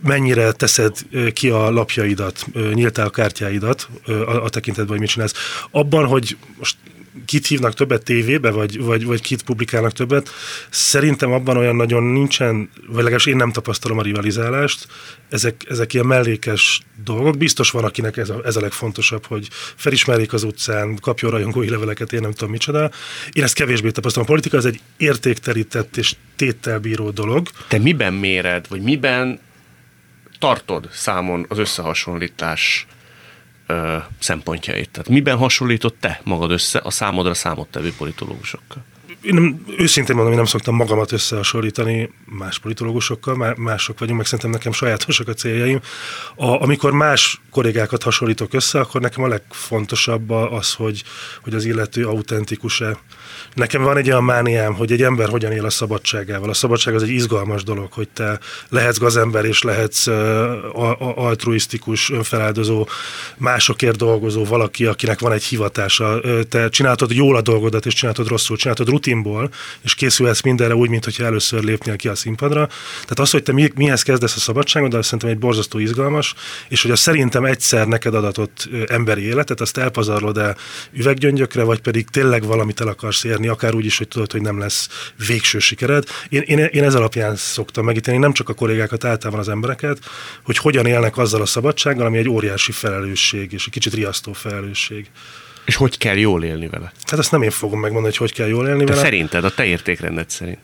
Mennyire teszed ki a lapjaidat, nyíltál a kártyáidat, a, a tekintetben, hogy mit csinálsz. Abban, hogy most kit hívnak többet tévébe, vagy, vagy, vagy kit publikálnak többet, szerintem abban olyan nagyon nincsen, vagy legalábbis én nem tapasztalom a rivalizálást, ezek, ezek ilyen mellékes dolgok. Biztos van, akinek ez a, ez a legfontosabb, hogy felismerjék az utcán, kapjon rajongói leveleket, én nem tudom micsoda. Én ezt kevésbé tapasztalom. A politika az egy értékterített és téttelbíró dolog. Te miben méred, vagy miben tartod számon az összehasonlítás ö, szempontjait. Tehát miben hasonlított te magad össze a számodra számottevő politológusokkal? Én nem, őszintén mondom, én nem szoktam magamat összehasonlítani más politológusokkal, mások vagyunk, meg szerintem nekem sajátosak a céljaim. A, amikor más kollégákat hasonlítok össze, akkor nekem a legfontosabb az, hogy, hogy az illető autentikus-e Nekem van egy olyan mániám, hogy egy ember hogyan él a szabadságával. A szabadság az egy izgalmas dolog, hogy te lehetsz gazember és lehetsz altruisztikus, önfeláldozó, másokért dolgozó valaki, akinek van egy hivatása. Te csináltad jól a dolgodat, és csináltad rosszul, csináltad rutinból, és készülhetsz mindenre úgy, mintha először lépnél ki a színpadra. Tehát az, hogy te mi, mihez kezdesz a szabadságoddal, szerintem egy borzasztó izgalmas, és hogy a szerintem egyszer neked adatott emberi életet, azt elpazarlod-e üveggyöngyökre, vagy pedig tényleg valamit el akarsz érni, akár úgy is, hogy tudod, hogy nem lesz végső sikered. Én, én, én ez alapján szoktam megítélni, nem csak a kollégákat, általában az embereket, hogy hogyan élnek azzal a szabadsággal, ami egy óriási felelősség, és egy kicsit riasztó felelősség. És hogy kell jól élni vele? Hát azt nem én fogom megmondani, hogy hogy kell jól élni Te vele. szerinted, a te értékrended szerint?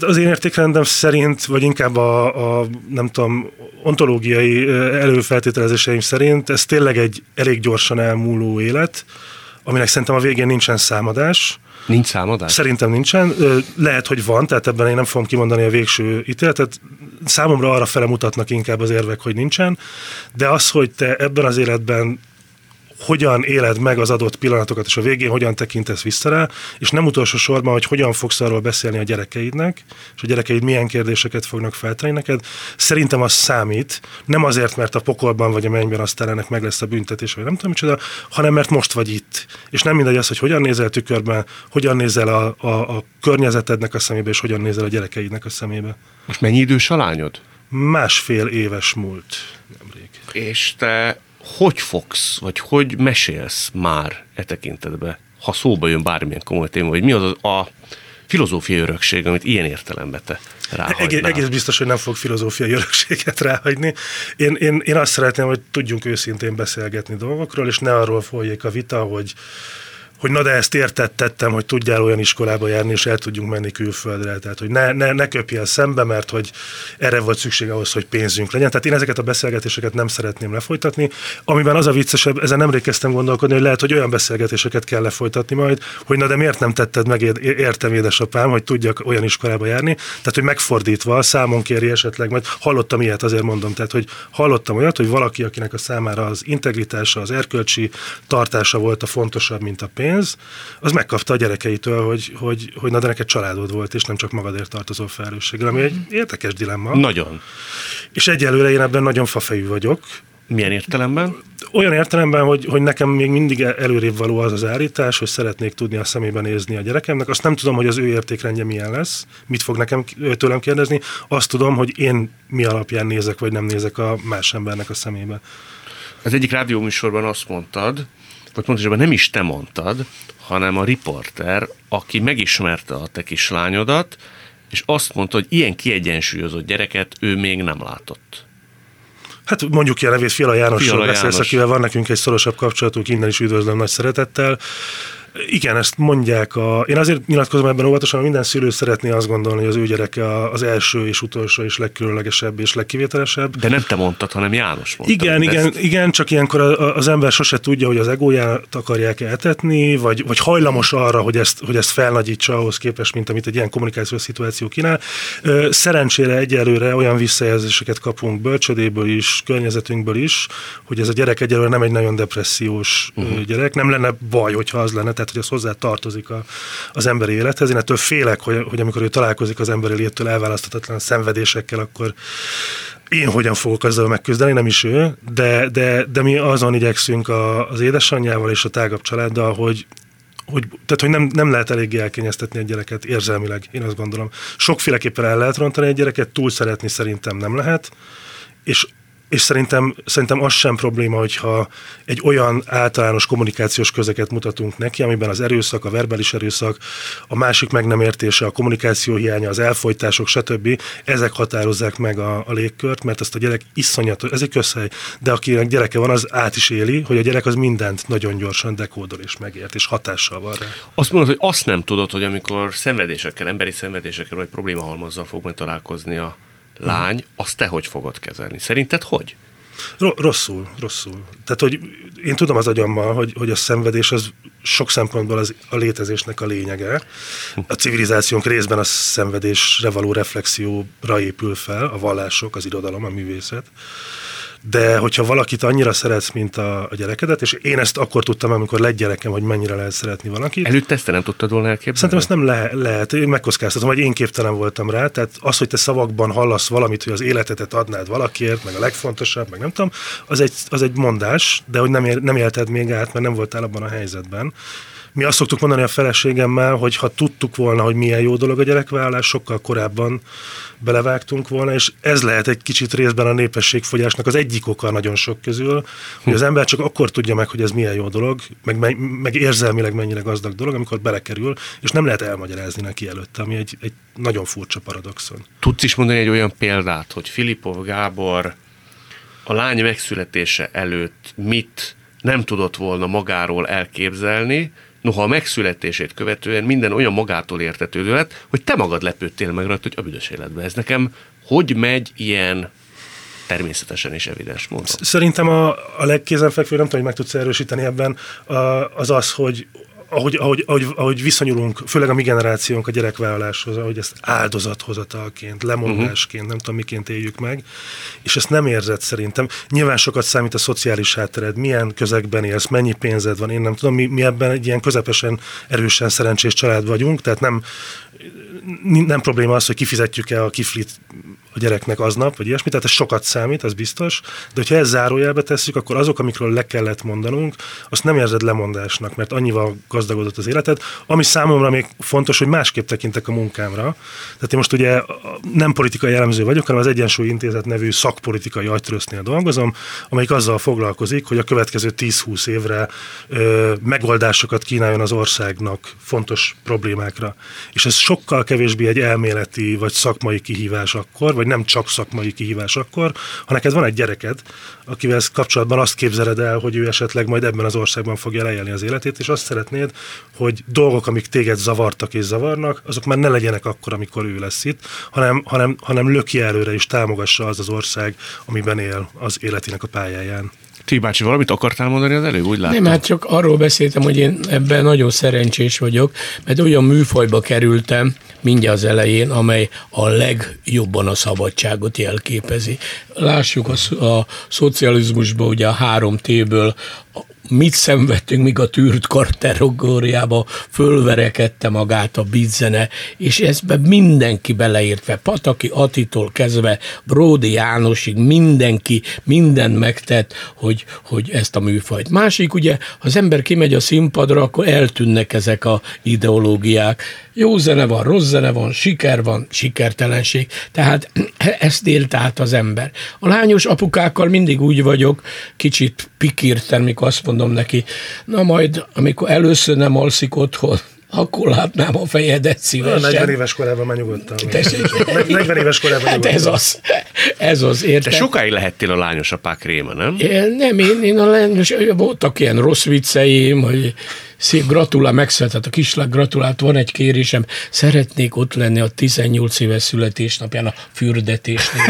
Az én értékrendem szerint, vagy inkább a, a nem tudom, ontológiai előfeltételezéseim szerint, ez tényleg egy elég gyorsan elmúló élet, aminek szerintem a végén nincsen számadás, Nincs számadás? Szerintem nincsen. Lehet, hogy van, tehát ebben én nem fogom kimondani a végső ítéletet. Számomra arra fele mutatnak inkább az érvek, hogy nincsen, de az, hogy te ebben az életben hogyan éled meg az adott pillanatokat, és a végén hogyan tekintesz vissza rá, és nem utolsó sorban, hogy hogyan fogsz arról beszélni a gyerekeidnek, és a gyerekeid milyen kérdéseket fognak feltenni neked. Szerintem az számít, nem azért, mert a pokolban vagy a mennyben aztán ennek meg lesz a büntetés, vagy nem tudom micsoda, hanem mert most vagy itt. És nem mindegy az, hogy hogyan nézel tükörben, hogyan nézel a, a, a környezetednek a szemébe, és hogyan nézel a gyerekeidnek a szemébe. Most mennyi idős a lányod? Másfél éves múlt nemrég. És te hogy fogsz, vagy hogy mesélsz már e tekintetbe, ha szóba jön bármilyen komoly téma, vagy mi az a filozófiai örökség, amit ilyen értelemben te Egész, egész biztos, hogy nem fog filozófiai örökséget ráhagyni. Én, én, én azt szeretném, hogy tudjunk őszintén beszélgetni dolgokról, és ne arról folyik a vita, hogy hogy na de ezt értettettem, hogy tudjál olyan iskolába járni, és el tudjunk menni külföldre. Tehát, hogy ne, ne, ne köpjél szembe, mert hogy erre volt szükség ahhoz, hogy pénzünk legyen. Tehát én ezeket a beszélgetéseket nem szeretném lefolytatni. Amiben az a viccesebb, ezen nem kezdtem gondolkodni, hogy lehet, hogy olyan beszélgetéseket kell lefolytatni majd, hogy na de miért nem tetted meg, értem édesapám, hogy tudjak olyan iskolába járni. Tehát, hogy megfordítva, számon kéri esetleg, majd hallottam ilyet, azért mondom, tehát, hogy hallottam olyat, hogy valaki, akinek a számára az integritása, az erkölcsi tartása volt a fontosabb, mint a pénz, pénz, az megkapta a gyerekeitől, hogy, hogy, hogy na de neked családod volt, és nem csak magadért tartozó felelősséggel, ami egy érdekes dilemma. Nagyon. És egyelőre én ebben nagyon fafejű vagyok. Milyen értelemben? Olyan értelemben, hogy, hogy nekem még mindig előrébb való az az állítás, hogy szeretnék tudni a szemébe nézni a gyerekemnek. Azt nem tudom, hogy az ő értékrendje milyen lesz, mit fog nekem tőlem kérdezni. Azt tudom, hogy én mi alapján nézek, vagy nem nézek a más embernek a szemébe. Az egyik rádióműsorban azt mondtad, vagy pontosabban nem is te mondtad, hanem a riporter, aki megismerte a te kislányodat, és azt mondta, hogy ilyen kiegyensúlyozott gyereket ő még nem látott. Hát mondjuk ilyen nevét Fiala Jánosról beszélsz, János. akivel van nekünk egy szorosabb kapcsolatunk, innen is üdvözlöm nagy szeretettel. Igen, ezt mondják. A, én azért nyilatkozom ebben óvatosan, hogy minden szülő szeretné azt gondolni, hogy az ő gyereke az első és utolsó és legkülönlegesebb és legkivételesebb. De nem te mondtad, hanem János mondta. Igen, igen, ezt... igen, csak ilyenkor az ember sose tudja, hogy az egóját akarják eltetni, vagy, vagy hajlamos arra, hogy ezt, hogy ezt felnagyítsa ahhoz képest, mint amit egy ilyen kommunikációs szituáció kínál. Szerencsére egyelőre olyan visszajelzéseket kapunk bölcsödéből is, környezetünkből is, hogy ez a gyerek egyelőre nem egy nagyon depressziós uh-huh. gyerek. Nem lenne baj, hogyha az lenne, tehát hogy ez hozzá tartozik a, az emberi élethez. Én ettől félek, hogy, hogy amikor ő találkozik az emberi élettől elválaszthatatlan szenvedésekkel, akkor én hogyan fogok azzal megküzdeni, nem is ő, de, de, de mi azon igyekszünk a, az édesanyjával és a tágabb családdal, hogy, hogy, tehát, hogy nem, nem lehet eléggé elkényeztetni egy gyereket érzelmileg, én azt gondolom. Sokféleképpen el lehet rontani egy gyereket, túl szeretni szerintem nem lehet, és és szerintem, szerintem az sem probléma, hogyha egy olyan általános kommunikációs közeket mutatunk neki, amiben az erőszak, a verbális erőszak, a másik meg nem értése, a kommunikáció hiánya, az elfolytások, stb. Ezek határozzák meg a, a légkört, mert ezt a gyerek iszonyatos, ez egy közhely, de akinek gyereke van, az át is éli, hogy a gyerek az mindent nagyon gyorsan dekódol és megért, és hatással van rá. Azt mondod, hogy azt nem tudod, hogy amikor szenvedésekkel, emberi szenvedésekkel vagy problémahalmazzal fog majd találkozni a lány, azt te hogy fogod kezelni? Szerinted hogy? Rosszul, rosszul. Tehát, hogy én tudom az agyammal, hogy, hogy a szenvedés az sok szempontból az, a létezésnek a lényege. A civilizációnk részben a szenvedésre való reflexióra épül fel, a vallások, az irodalom, a művészet de hogyha valakit annyira szeretsz, mint a, a gyerekedet, és én ezt akkor tudtam, amikor lett gyerekem, hogy mennyire lehet szeretni valakit. Előtte ezt nem tudtad volna elképzelni? Szerintem ezt nem le- lehet. Én megkockáztatom, hogy én képtelen voltam rá. Tehát az, hogy te szavakban hallasz valamit, hogy az életetet adnád valakiért, meg a legfontosabb, meg nem tudom, az egy, az egy mondás, de hogy nem, ér, nem élted még át, mert nem voltál abban a helyzetben. Mi azt szoktuk mondani a feleségemmel, hogy ha tudtuk volna, hogy milyen jó dolog a gyerekvállás, sokkal korábban belevágtunk volna, és ez lehet egy kicsit részben a népességfogyásnak az egyik oka nagyon sok közül, hogy az ember csak akkor tudja meg, hogy ez milyen jó dolog, meg, meg érzelmileg mennyire gazdag dolog, amikor belekerül, és nem lehet elmagyarázni neki előtte, ami egy, egy nagyon furcsa paradoxon. Tudsz is mondani egy olyan példát, hogy Filipov Gábor a lány megszületése előtt mit nem tudott volna magáról elképzelni, Noha a megszületését követően minden olyan magától értetődő lett, hogy te magad lepődtél meg rajta, hogy a büdös életbe. Ez nekem hogy megy ilyen természetesen és evidens módon? Szerintem a, a legkézenfekvő, nem tudom, hogy meg tudsz erősíteni ebben, az az, hogy ahogy, ahogy, ahogy, ahogy viszonyulunk, főleg a mi generációnk a gyerekvállaláshoz, ahogy ezt áldozathozatalként, lemondásként, uh-huh. nem tudom miként éljük meg, és ezt nem érzed szerintem. Nyilván sokat számít a szociális háttered, milyen közegben élsz, mennyi pénzed van, én nem tudom, mi, mi ebben egy ilyen közepesen erősen szerencsés család vagyunk, tehát nem, nem probléma az, hogy kifizetjük-e a kiflit a gyereknek aznap, vagy ilyesmi, tehát ez sokat számít, ez biztos, de hogyha ezt zárójelbe tesszük, akkor azok, amikről le kellett mondanunk, azt nem érzed lemondásnak, mert annyival gazdagodott az életed. Ami számomra még fontos, hogy másképp tekintek a munkámra. Tehát én most ugye nem politikai jellemző vagyok, hanem az Egyensúly Intézet nevű szakpolitikai agytrösznél dolgozom, amelyik azzal foglalkozik, hogy a következő 10-20 évre ö, megoldásokat kínáljon az országnak fontos problémákra. És ez sokkal kevésbé egy elméleti vagy szakmai kihívás akkor, vagy nem csak szakmai kihívás akkor, ha neked van egy gyereked, akivel kapcsolatban azt képzeled el, hogy ő esetleg majd ebben az országban fogja leélni az életét, és azt szeretnéd, hogy dolgok, amik téged zavartak és zavarnak, azok már ne legyenek akkor, amikor ő lesz itt, hanem, hanem, hanem löki előre és támogassa az az ország, amiben él az életének a pályáján. Ti bácsi, valamit akartál mondani az előbb? Úgy láttam. Nem, hát csak arról beszéltem, hogy én ebben nagyon szerencsés vagyok, mert olyan műfajba kerültem mindjárt az elején, amely a legjobban a szabadságot jelképezi. Lássuk a, a szocializmusban ugye a három T-ből mit szenvedtünk, míg a tűrt kategóriába fölverekedte magát a bizzene, és ezbe mindenki beleértve, Pataki Atitól kezdve Bródi Jánosig mindenki minden megtett, hogy, hogy ezt a műfajt. Másik ugye, ha az ember kimegy a színpadra, akkor eltűnnek ezek a ideológiák. Jó zene van, rossz zene van, siker van, sikertelenség. Tehát ezt élt át az ember. A lányos apukákkal mindig úgy vagyok, kicsit pikírten, mikor azt mondom neki, na majd, amikor először nem alszik otthon, akkor látnám a fejedet szívesen. 40 éves korában már nyugodtan. 40 éves korában hát nyugodtan. ez az, ez az, érted? De sokáig lehettél a lányos apák réma, nem? Én, nem, én, én a lányos, voltak ilyen rossz vicceim, hogy szép gratulál, megszületett a kislág, gratulált, van egy kérésem, szeretnék ott lenni a 18 éves születésnapján a fürdetésnél.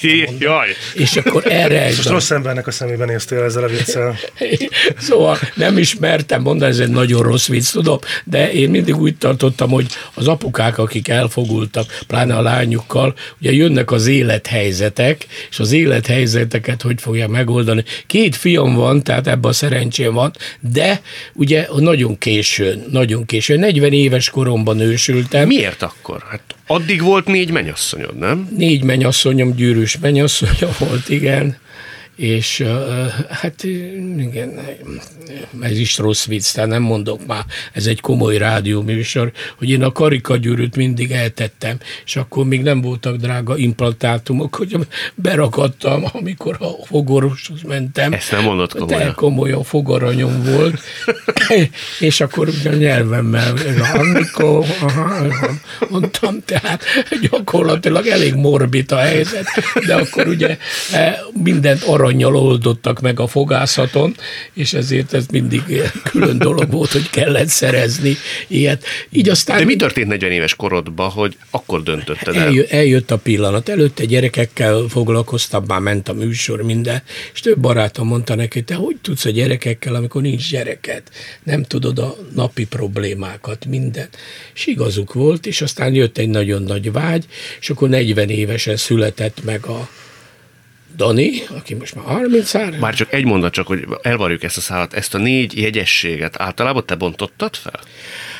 Jaj. És akkor erre egy... Most rossz embernek a szemében néztél ezzel a viccel. szóval nem ismertem mondani, ez egy nagyon rossz vicc, tudom, de én mindig úgy tartottam, hogy az apukák, akik elfogultak, pláne a lányukkal, ugye jönnek az élethelyzetek, és az élethelyzeteket hogy fogja megoldani. Két fiam van, tehát ebben a szerencsém van, de ugye nagyon későn, nagyon későn, 40 éves koromban ősültem. Miért akkor? Hát addig volt négy menyasszonyod, nem? Négy menyasszonyom, gyűrűs mennyasszonya volt, igen és hát igen, ez is rossz vicc, tehát nem mondok már, ez egy komoly rádióműsor, hogy én a karikagyűrűt mindig eltettem, és akkor még nem voltak drága implantátumok, hogy berakadtam, amikor a fogorvoshoz mentem. Ezt nem mondod komolyan. De komolyan fogaranyom volt, és akkor a nyelvemmel, amikor mondtam, tehát gyakorlatilag elég morbid a helyzet, de akkor ugye eh, mindent arra aranyjal oldottak meg a fogászaton, és ezért ez mindig külön dolog volt, hogy kellett szerezni ilyet. Így aztán... De mi történt 40 éves korodban, hogy akkor döntötted el? Eljö, eljött a pillanat. Előtte gyerekekkel foglalkoztam, már ment a műsor, minden, és több barátom mondta neki, te hogy tudsz a gyerekekkel, amikor nincs gyereket? Nem tudod a napi problémákat, minden. És igazuk volt, és aztán jött egy nagyon nagy vágy, és akkor 40 évesen született meg a Dani, aki most már 33. Már csak egy mondat, csak hogy elvarjuk ezt a szállat, ezt a négy jegyességet általában te bontottad fel?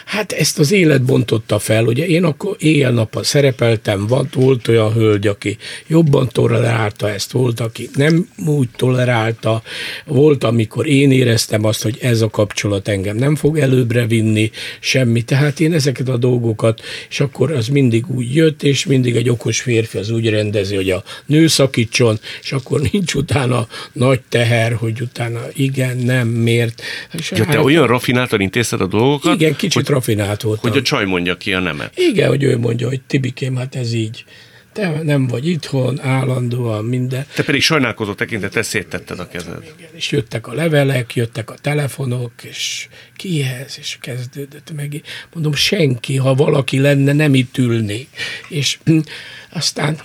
Hát ezt az élet bontotta fel, ugye én akkor éjjel-nappal szerepeltem, volt, volt olyan hölgy, aki jobban tolerálta ezt, volt, aki nem úgy tolerálta, volt, amikor én éreztem azt, hogy ez a kapcsolat engem nem fog előbbre vinni, semmi, tehát én ezeket a dolgokat, és akkor az mindig úgy jött, és mindig egy okos férfi az úgy rendezi, hogy a nő szakítson, és akkor nincs utána nagy teher, hogy utána igen, nem, miért. És ja, hát, te olyan rafináltan intézted a dolgokat? Igen, kicsit rafinált voltam. Hogy a csaj mondja ki a nemet. Igen, hogy ő mondja, hogy Tibikém, hát ez így. Te nem vagy itthon, állandóan minden. Te pedig sajnálkozó tekintet széttetted a kezed. Igen, és jöttek a levelek, jöttek a telefonok, és kihez, és kezdődött meg. Mondom, senki, ha valaki lenne, nem itt ülnék. És aztán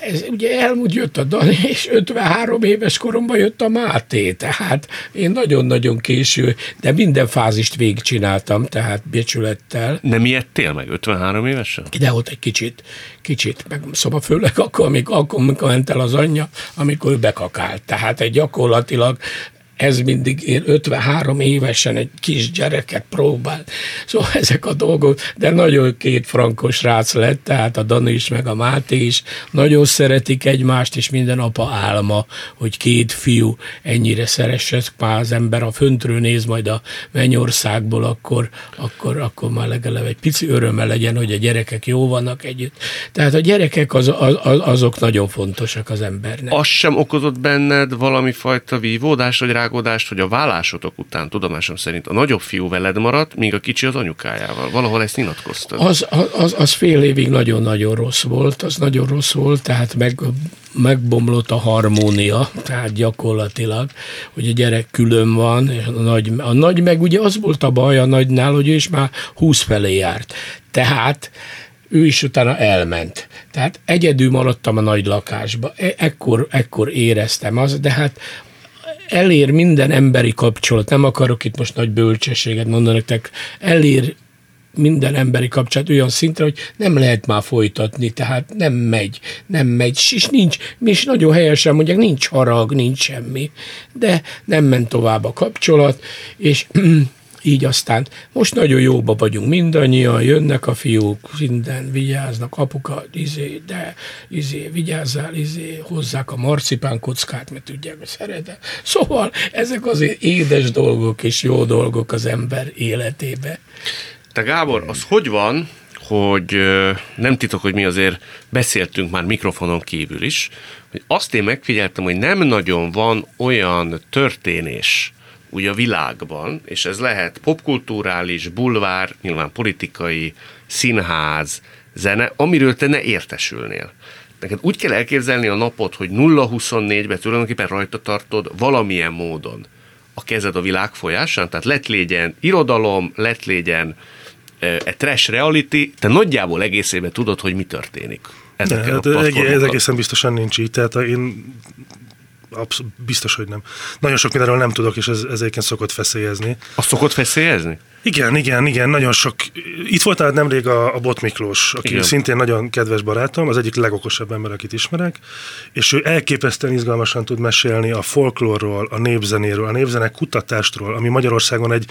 Ez ugye elmúlt jött a Dani, és 53 éves koromban jött a Máté, tehát én nagyon-nagyon késő, de minden fázist végigcsináltam, tehát becsülettel. Nem ijedtél meg 53 évesen? De ott egy kicsit, kicsit, meg szóval főleg akkor, amikor, akkor, amikor ment el az anyja, amikor ő bekakált. Tehát egy gyakorlatilag ez mindig én 53 évesen egy kis gyereket próbál. Szóval ezek a dolgok, de nagyon két frankos rác lett, tehát a Dani is, meg a Máté is nagyon szeretik egymást, és minden apa álma, hogy két fiú ennyire szeresse már az ember, a föntről néz majd a mennyországból, akkor, akkor, akkor már legalább egy pici öröme legyen, hogy a gyerekek jó vannak együtt. Tehát a gyerekek az, az, azok nagyon fontosak az embernek. Az sem okozott benned valami fajta vívódást, hogy rá rágódást, hogy a vállásotok után tudomásom szerint a nagyobb fiú veled maradt, míg a kicsi az anyukájával. Valahol ezt nyilatkoztad. Az, az, az fél évig nagyon-nagyon rossz volt, az nagyon rossz volt, tehát meg, megbomlott a harmónia, tehát gyakorlatilag, hogy a gyerek külön van, és a nagy, a nagy meg ugye az volt a baj a nagynál, hogy ő is már 20 felé járt. Tehát ő is utána elment. Tehát egyedül maradtam a nagy lakásba. E- ekkor, ekkor éreztem az, de hát elér minden emberi kapcsolat, nem akarok itt most nagy bölcsességet mondani nektek, elér minden emberi kapcsolat olyan szintre, hogy nem lehet már folytatni, tehát nem megy, nem megy, és nincs, is nagyon helyesen mondják, nincs harag, nincs semmi, de nem ment tovább a kapcsolat, és így aztán most nagyon jóba vagyunk mindannyian, jönnek a fiúk, minden vigyáznak, apuka, izé, de izé, vigyázzál, izé, hozzák a marcipán kockát, mert tudják, hogy szeretem. Szóval ezek azért édes dolgok és jó dolgok az ember életébe. Te Gábor, az hogy van, hogy nem titok, hogy mi azért beszéltünk már mikrofonon kívül is, hogy azt én megfigyeltem, hogy nem nagyon van olyan történés, úgy a világban, és ez lehet popkulturális, bulvár, nyilván politikai, színház, zene, amiről te ne értesülnél. Neked úgy kell elképzelni a napot, hogy 0-24-ben tulajdonképpen rajta tartod valamilyen módon a kezed a világ folyásán, tehát lett légyen irodalom, lett légyen egy trash reality, te nagyjából egészében tudod, hogy mi történik. Ezeken ne, hát ez egészen biztosan nincs így. Tehát én absz- biztos, hogy nem. Nagyon sok mindenről nem tudok, és ez, ez egyébként szokott feszélyezni. A szokott feszélyezni? Igen, igen, igen, nagyon sok. Itt volt tehát nemrég a, a Bot Miklós, aki igen. szintén nagyon kedves barátom, az egyik legokosabb ember, akit ismerek, és ő elképesztően izgalmasan tud mesélni a folklórról, a népzenéről, a népzenek kutatástról, ami Magyarországon egy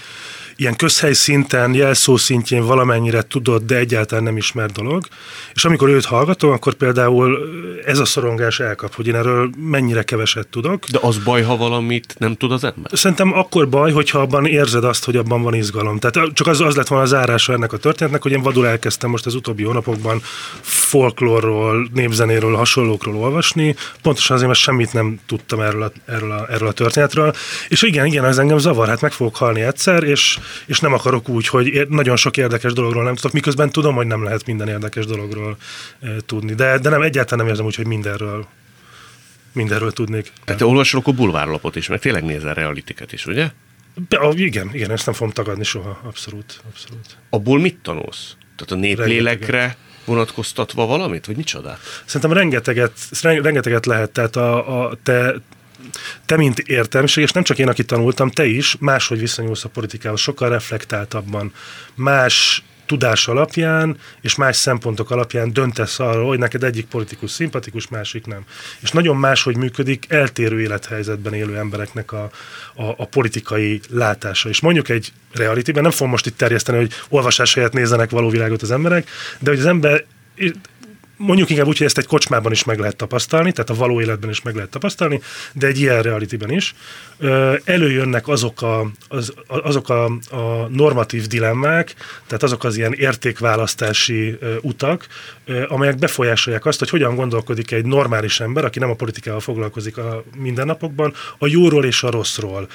ilyen közhely szinten, jelszó szintjén valamennyire tudott, de egyáltalán nem ismert dolog. És amikor őt hallgatom, akkor például ez a szorongás elkap, hogy én erről mennyire keveset tudok. De az baj, ha valamit nem tud az ember? Szerintem akkor baj, hogyha abban érzed azt, hogy abban van izgalom. Tehát csak az, az lett volna az zárása ennek a történetnek, hogy én vadul elkezdtem most az utóbbi hónapokban folklórról, népzenéről, hasonlókról olvasni, pontosan azért, mert semmit nem tudtam erről a, erről a, erről a történetről. És igen, igen, ez engem zavar, hát meg fogok halni egyszer, és, és nem akarok úgy, hogy nagyon sok érdekes dologról nem tudok, miközben tudom, hogy nem lehet minden érdekes dologról e, tudni. De, de nem, egyáltalán nem érzem úgy, hogy mindenről mindenről tudnék. Tehát te olvasol akkor bulvárlapot is, meg tényleg nézel realitiket is, ugye? Be, a, igen, igen, ezt nem fogom tagadni soha, abszolút. abszolút. Abból mit tanulsz? Tehát a néplélekre Rengeteget. vonatkoztatva valamit, vagy micsoda? Szerintem rengeteget, rengeteget lehet, tehát a, a te te, mint értelmiség, és nem csak én, aki tanultam, te is máshogy viszonyulsz a politikához, sokkal reflektáltabban, más tudás alapján és más szempontok alapján döntesz arról, hogy neked egyik politikus szimpatikus, másik nem. És nagyon máshogy működik eltérő élethelyzetben élő embereknek a, a, a politikai látása. És mondjuk egy realityben, nem fogom most itt terjeszteni, hogy olvasás helyett nézzenek való világot az emberek, de hogy az ember mondjuk inkább úgy, hogy ezt egy kocsmában is meg lehet tapasztalni, tehát a való életben is meg lehet tapasztalni, de egy ilyen realityben is. Előjönnek azok a, az, azok a, a normatív dilemmák, tehát azok az ilyen értékválasztási utak, amelyek befolyásolják azt, hogy hogyan gondolkodik egy normális ember, aki nem a politikával foglalkozik a mindennapokban, a jóról és a rosszról,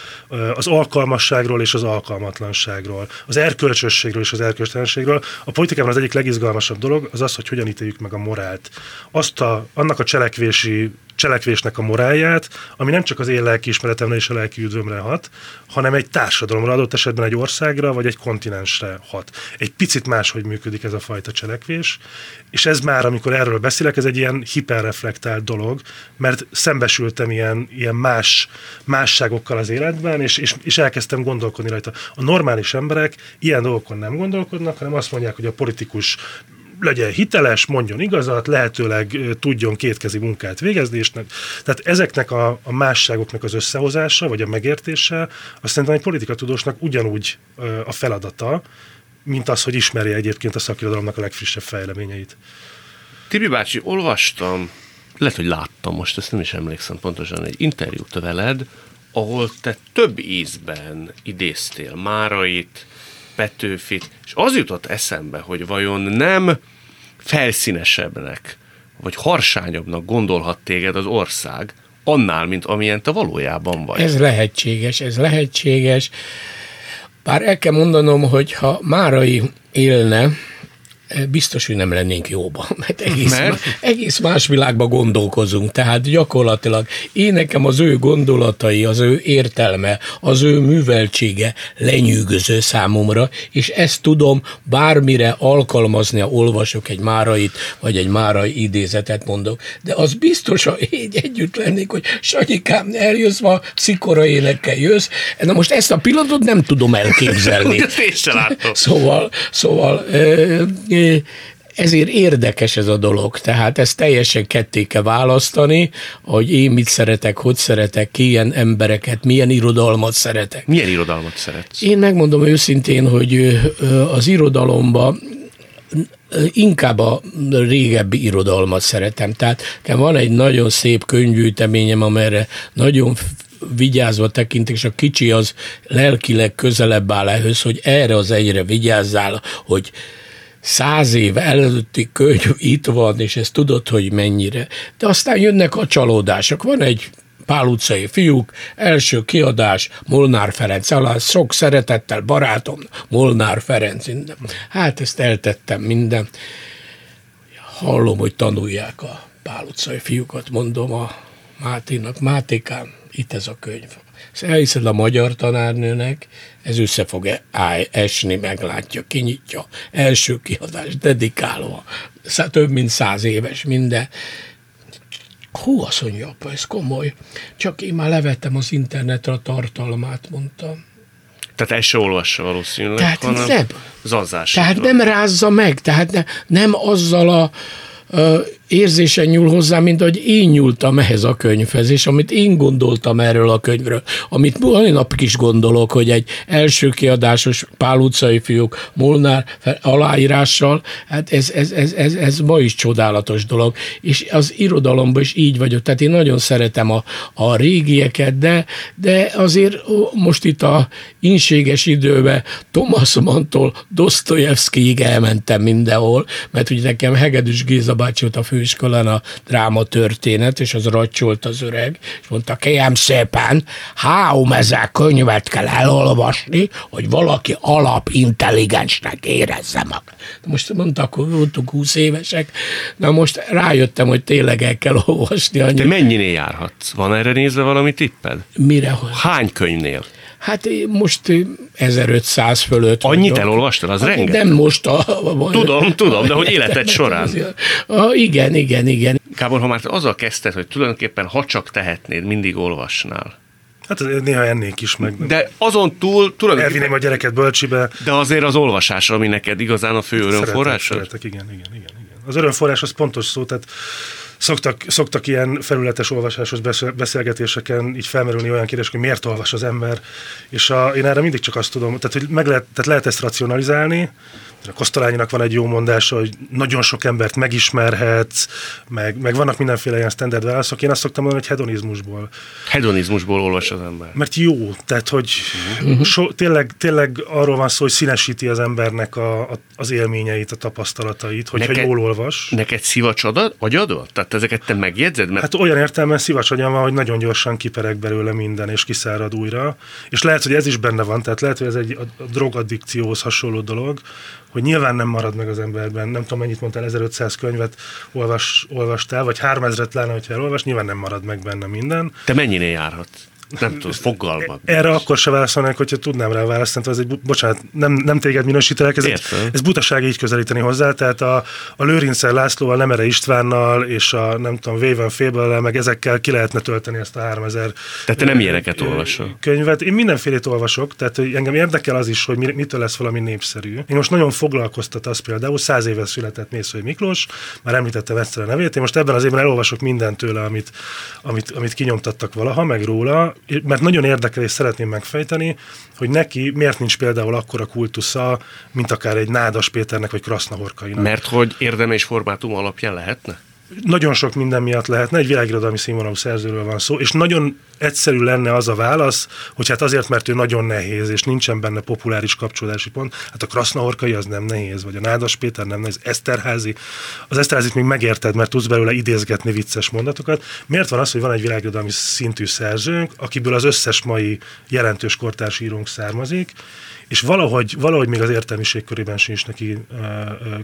az alkalmasságról és az alkalmatlanságról, az erkölcsösségről és az erkölcstelenségről. A politikában az egyik legizgalmasabb dolog az az, hogy hogyan ítéljük meg a morált, azt a, annak a cselekvési cselekvésnek a morálját, ami nem csak az én lelkiismeretemre és a lelki üdvömre hat, hanem egy társadalomra, adott esetben egy országra vagy egy kontinensre hat. Egy picit máshogy működik ez a fajta cselekvés, és ez már, amikor erről beszélek, ez egy ilyen hiperreflektált dolog, mert szembesültem ilyen, ilyen más másságokkal az életben, és, és, és elkezdtem gondolkodni rajta. A normális emberek ilyen dolgokon nem gondolkodnak, hanem azt mondják, hogy a politikus legyen hiteles, mondjon igazat, lehetőleg tudjon kétkezi munkát végezni, és tehát ezeknek a, a másságoknak az összehozása, vagy a megértése, azt szerintem egy politikatudósnak ugyanúgy a feladata, mint az, hogy ismerje egyébként a szakirodalomnak a legfrissebb fejleményeit. Tibi bácsi, olvastam, lehet, hogy láttam most, ezt nem is emlékszem pontosan, egy interjút veled, ahol te több ízben idéztél Márait, Petőfit, és az jutott eszembe, hogy vajon nem felszínesebbnek, vagy harsányabbnak gondolhat téged az ország, annál, mint amilyen te valójában vagy. Ez lehetséges, ez lehetséges. Bár el kell mondanom, hogy ha Márai élne, biztos, hogy nem lennénk jóban, mert egész, mert? Más, egész más világba gondolkozunk. Tehát gyakorlatilag én nekem az ő gondolatai, az ő értelme, az ő műveltsége lenyűgöző számomra, és ezt tudom bármire alkalmazni, ha olvasok egy márait, vagy egy márai idézetet mondok. De az biztos, ha én együtt lennék, hogy Sanyikám, eljössz ma, szikora énekkel jössz. Na most ezt a pillanatot nem tudom elképzelni. Szóval, szóval ezért érdekes ez a dolog, tehát ezt teljesen ketté kell választani, hogy én mit szeretek, hogy szeretek, ki ilyen embereket, milyen irodalmat szeretek. Milyen irodalmat szeretsz? Én megmondom őszintén, hogy az irodalomba inkább a régebbi irodalmat szeretem. Tehát van egy nagyon szép könyvgyűjteményem, amelyre nagyon vigyázva tekintek, és a kicsi az lelkileg közelebb áll ehhez, hogy erre az egyre vigyázzál, hogy száz év előtti könyv itt van, és ezt tudod, hogy mennyire. De aztán jönnek a csalódások. Van egy Pál utcai fiúk, első kiadás, Molnár Ferenc, alá sok szeretettel barátom, Molnár Ferenc. Hát ezt eltettem minden. Hallom, hogy tanulják a Pál utcai fiúkat, mondom a Máténak, Mátékám, itt ez a könyv. Ezt elhiszed a magyar tanárnőnek, ez össze fog e- esni, meglátja, kinyitja. Első kiadás, dedikálva. Több mint száz éves minden. Hú, azt mondja, apa, ez komoly. Csak én már levettem az internetre a tartalmát, mondtam. Tehát ezt se olvassa valószínűleg, tehát hanem nem. zazzás. Tehát nem rázza meg, tehát ne, nem azzal a, a érzésen nyúl hozzá, mint hogy én nyúltam ehhez a könyvhez, és amit én gondoltam erről a könyvről, amit mai napig is gondolok, hogy egy első kiadásos Pál utcai fiúk Molnár aláírással, hát ez, ez, ez, ez, ez ma is csodálatos dolog, és az irodalomban is így vagyok, tehát én nagyon szeretem a, a régieket, de, de azért most itt a inséges időben Thomas Mantól Dostoyevskyig elmentem mindenhol, mert ugye nekem Hegedűs Géza bácsi a fő főiskolán a dráma történet, és az racsolt az öreg, és mondta, kérem szépen, három ezer könyvet kell elolvasni, hogy valaki alapintelligensnek érezze mag. Most mondta, akkor voltunk 20 évesek, na most rájöttem, hogy tényleg el kell olvasni. Annyi. Te mennyinél járhatsz? Van erre nézve valami tipped? Mire? Hány könyvnél? Hát most 1500 fölött. Annyit vagyok. elolvastad? Az hát rengeteg. Nem most a... Tudom, tudom, de hogy életed során. A, igen, igen, igen. Kábor, ha már azzal kezdted, hogy tulajdonképpen ha csak tehetnéd, mindig olvasnál. Hát néha ennék is meg. De azon túl tulajdonképpen... Elvinném a gyereket bölcsibe. De azért az olvasás, ami neked igazán a fő örömforrás? Szeretek, szeretek, igen, igen, igen, igen. Az örömforrás az pontos szó, tehát szoktak, szoktak ilyen felületes olvasásos beszélgetéseken így felmerülni olyan kérdés, hogy miért olvas az ember, és a, én erre mindig csak azt tudom, tehát, hogy meg lehet, tehát lehet ezt racionalizálni, a Kosztolányinak van egy jó mondása, hogy nagyon sok embert megismerhetsz, meg, meg vannak mindenféle ilyen standard válaszok. Én azt szoktam mondani, hogy hedonizmusból. Hedonizmusból olvas az ember. Mert jó, tehát hogy uh-huh. so, tényleg, tényleg arról van szó, hogy színesíti az embernek a, a, az élményeit, a tapasztalatait, hogyha neked, jól olvas. Neked szivacs adod, agyadod? Tehát Tehát ezeket te megjegyzed? Mert... Hát olyan értelme szivacs agyam van, hogy nagyon gyorsan kipereg belőle minden, és kiszárad újra. És lehet, hogy ez is benne van, tehát lehet, hogy ez egy a drogaddikcióhoz hasonló dolog, hogy nyilván nem marad meg az emberben. Nem tudom, mennyit mondtál, 1500 könyvet olvas, olvastál, vagy 3000-et lenne, hogyha elolvas, nyilván nem marad meg benne minden. Te mennyinél járhatsz? Nem tudod, fogalmat. Erre akkor se válaszolnék, hogyha tudnám rá választani. Ez egy, bocsánat, nem, nem téged minősítelek, ez, egy, ez butaság így közelíteni hozzá. Tehát a, a Lőrinszer Lászlóval, Nemere Istvánnal és a nem tudom, Véven Fébellel, meg ezekkel ki lehetne tölteni ezt a 3000 Tehát te nem ilyeneket olvasol? Könyvet. Én mindenfélét olvasok, tehát engem érdekel az is, hogy mitől lesz valami népszerű. Én most nagyon foglalkoztat az például, száz éve született Mészői Miklós, már említettem egyszer a nevét, én most ebben az évben elolvasok mindent tőle, amit, amit, amit kinyomtattak valaha, meg róla, mert nagyon érdekel és szeretném megfejteni, hogy neki miért nincs például akkora kultusza, mint akár egy Nádas Péternek vagy Krasznahorkainak. Mert hogy érdeme és formátum alapján lehetne? Nagyon sok minden miatt lehetne, egy világirodalmi színvonalú szerzőről van szó, és nagyon egyszerű lenne az a válasz, hogy hát azért, mert ő nagyon nehéz, és nincsen benne populáris kapcsolódási pont. Hát a Krasznahorkai az nem nehéz, vagy a Nádas Péter nem nehéz, Eszterházi. Az Eszterházit még megérted, mert tudsz belőle idézgetni vicces mondatokat. Miért van az, hogy van egy világirodalmi szintű szerzőnk, akiből az összes mai jelentős kortárs írónk származik, és valahogy, valahogy még az értelmiség körében sincs neki uh,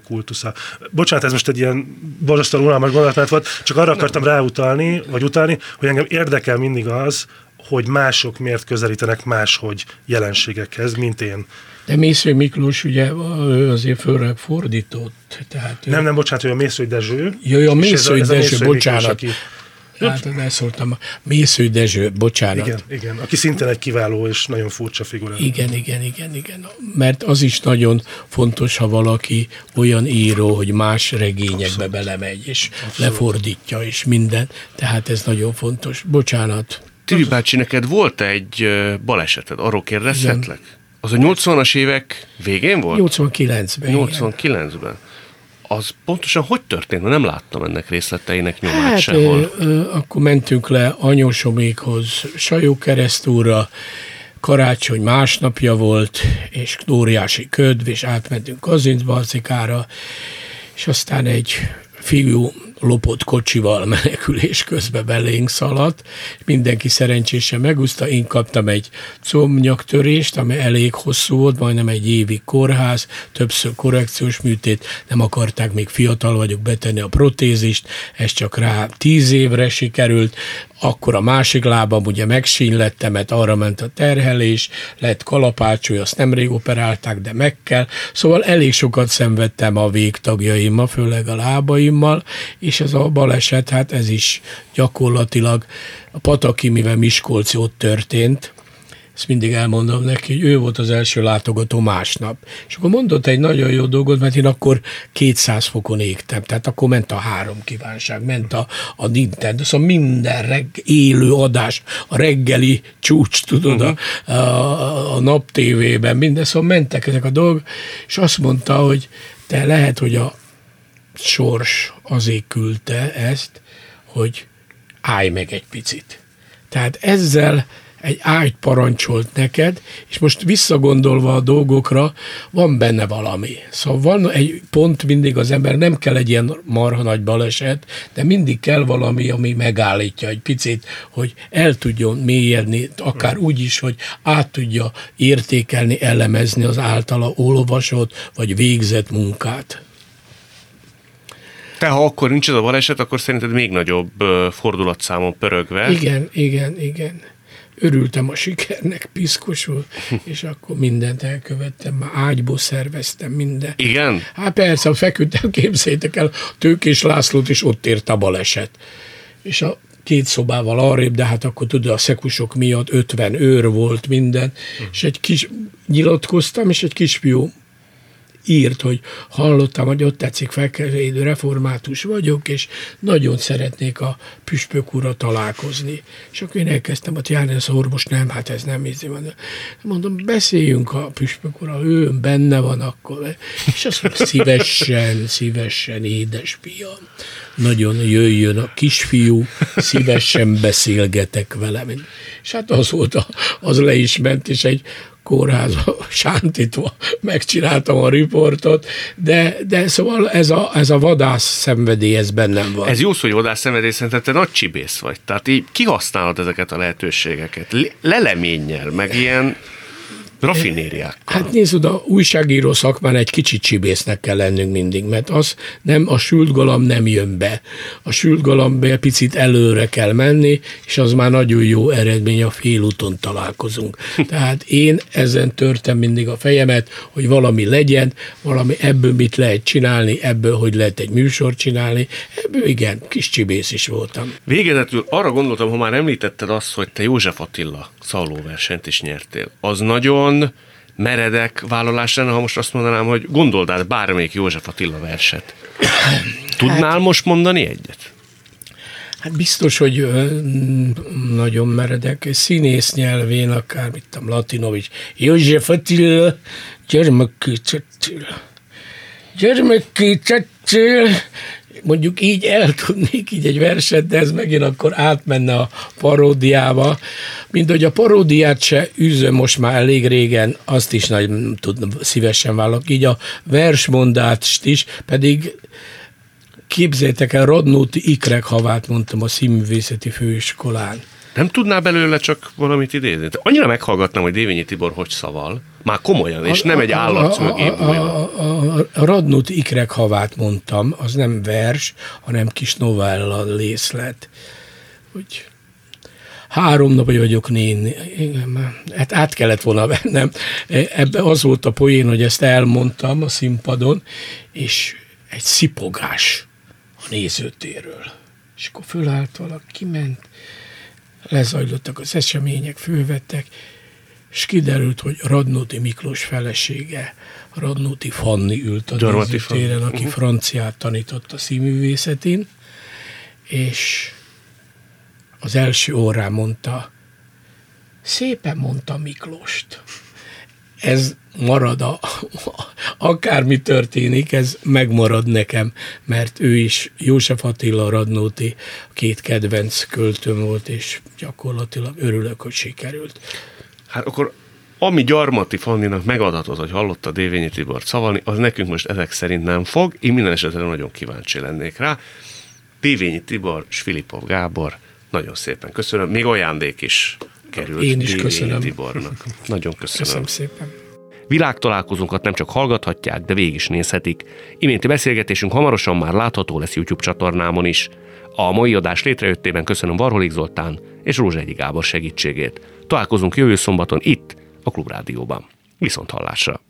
kultusza. Bocsánat, ez most egy ilyen borzasztóan unalmas gondolat volt, csak arra akartam ráutalni, vagy utalni, hogy engem érdekel mindig az, hogy mások miért közelítenek máshogy jelenségekhez, mint én. De Mésző Miklós ugye ő azért fölre fordított. Tehát nem, nem, bocsánat, hogy a Mésző Dezső. Jó, a Mésző Dezső, bocsánat. Miklós, aki Hát elszóltam. Mésző Dezső, bocsánat. Igen, igen, aki szintén egy kiváló és nagyon furcsa figura. Igen, igen, igen, igen. Mert az is nagyon fontos, ha valaki olyan író, hogy más regényekbe Abszolút. belemegy, és Abszolút. lefordítja, és minden. Tehát ez nagyon fontos. Bocsánat. Tibi bácsi, neked volt egy baleseted, arról kérdezhetlek? Az a 80-as évek végén volt? 89-ben. 89-ben az pontosan hogy történt? Nem láttam ennek részleteinek nyomát hát, sehol. Ö, akkor mentünk le anyósomékhoz, Sajó keresztúra, karácsony másnapja volt, és óriási ködv, és átmentünk Kazincbarcikára, és aztán egy fiú lopott kocsival menekülés közben belénk szaladt. Mindenki szerencsésen megúszta, én kaptam egy combnyaktörést, ami elég hosszú volt, majdnem egy évig kórház, többször korrekciós műtét, nem akarták, még fiatal vagyok betenni a protézist, ez csak rá tíz évre sikerült, akkor a másik lábam ugye megsínlettem, mert arra ment a terhelés, lett kalapácsúly, azt nemrég operálták, de meg kell. Szóval elég sokat szenvedtem a végtagjaimmal, főleg a lábaimmal, és ez a baleset, hát ez is gyakorlatilag a Pataki, mivel Miskolci ott történt, ezt mindig elmondom neki, hogy ő volt az első látogató másnap. És akkor mondott egy nagyon jó dolgot, mert én akkor 200 fokon égtem, tehát akkor ment a három kívánság, ment a, a Nintendo, szóval minden reg, élő adás, a reggeli csúcs, tudod, a, a, a nap tévében, minden, szóval mentek ezek a dolgok, és azt mondta, hogy te lehet, hogy a sors azért küldte ezt, hogy állj meg egy picit. Tehát ezzel egy ágyt parancsolt neked, és most visszagondolva a dolgokra, van benne valami. Szóval van egy pont mindig az ember, nem kell egy ilyen marha nagy baleset, de mindig kell valami, ami megállítja egy picit, hogy el tudjon mélyedni, akár úgy is, hogy át tudja értékelni, elemezni az általa olvasott vagy végzett munkát. Te, ha akkor nincs ez a baleset, akkor szerinted még nagyobb fordulatszámon pörögve. Igen, igen, igen örültem a sikernek, piszkosul, és akkor mindent elkövettem, már ágyból szerveztem minden. Igen? Hát persze, feküdtem, képzétek el, Tőkés Lászlót is ott ért a baleset. És a két szobával arrébb, de hát akkor tudod, a szekusok miatt 50 őr volt minden, hm. és egy kis nyilatkoztam, és egy kisfiú írt, hogy hallottam, hogy ott tetszik felkelő református vagyok, és nagyon szeretnék a püspök ura találkozni. És akkor én elkezdtem ott járni, az most nem, hát ez nem ízi van. Mondom, beszéljünk a püspök ura, ő benne van akkor. És azt mondja, szívesen, szívesen, édes fiam. Nagyon jöjjön a kisfiú, szívesen beszélgetek vele. És hát az volt, az le is ment, és egy kórházba sántítva megcsináltam a riportot, de, de szóval ez a, ez a vadász szenvedély, ez bennem van. Ez jó szó, hogy vadász szenvedély, szerintem te nagy csibész vagy. Tehát így kihasználod ezeket a lehetőségeket. Leleménnyel, meg ilyen Rafinériák. Hát nézd oda, újságíró szakmán egy kicsit csibésznek kell lennünk mindig, mert az nem, a sült galamb nem jön be. A sült galambbe picit előre kell menni, és az már nagyon jó eredmény, a félúton találkozunk. Tehát én ezen törtem mindig a fejemet, hogy valami legyen, valami ebből mit lehet csinálni, ebből hogy lehet egy műsor csinálni, ebből igen, kis csibész is voltam. Végezetül arra gondoltam, ha már említetted azt, hogy te József Attila szallóversenyt is nyertél. Az nagyon nagyon meredek vállalás lenne, ha most azt mondanám, hogy gondold át bármelyik József Attila verset. Tudnál hát, most mondani egyet? Hát biztos, hogy nagyon meredek. Színész nyelvén, akár, mit tudom, Latinovics, József Attila, gyermekkécsettél. Gyermekkécsettél, mondjuk így el tudnék így egy verset, de ez megint akkor átmenne a paródiába. Mint hogy a paródiát se űzöm most már elég régen, azt is nagy tud, szívesen vállok. Így a versmondást is, pedig képzétek el, Radnóti Ikrek havát mondtam a színművészeti főiskolán. Nem tudná belőle csak valamit idézni? Annyira meghallgatnám, hogy Dévényi Tibor hogy szaval, már komolyan, és a, nem egy állat mögé a, a, a, a Radnut Ikrek havát mondtam, az nem vers, hanem kis novella lészlet. Úgy három nap vagyok néni. Igen, hát át kellett volna vennem. Ebbe az volt a poén, hogy ezt elmondtam a színpadon, és egy szipogás a nézőtéről. És akkor fölállt valaki, kiment, lezajlottak az események, fővettek, és kiderült, hogy Radnóti Miklós felesége, Radnóti Fanni ült a nézőtéren, aki uh-huh. franciát tanított a színművészetén, és az első órán mondta, szépen mondta Miklóst. Ez marad, a, akármi történik, ez megmarad nekem, mert ő is József Attila Radnóti két kedvenc költőm volt, és gyakorlatilag örülök, hogy sikerült. Hát akkor ami Gyarmati Fanninak megadatott, hogy hallotta Dévényi Tibor szavalni, az nekünk most ezek szerint nem fog. Én minden esetre nagyon kíváncsi lennék rá. Dévényi Tibor és Filipov Gábor, nagyon szépen köszönöm. Még ajándék is került Én is Dévényi köszönöm. Tibornak. Nagyon köszönöm. Köszönöm szépen. Világtalálkozónkat nem csak hallgathatják, de végig is nézhetik. Iménti beszélgetésünk hamarosan már látható lesz YouTube csatornámon is. A mai adás létrejöttében köszönöm Varholik Zoltán és Rózsegyi Gábor segítségét. Találkozunk jövő szombaton itt, a Klubrádióban. Viszont hallásra!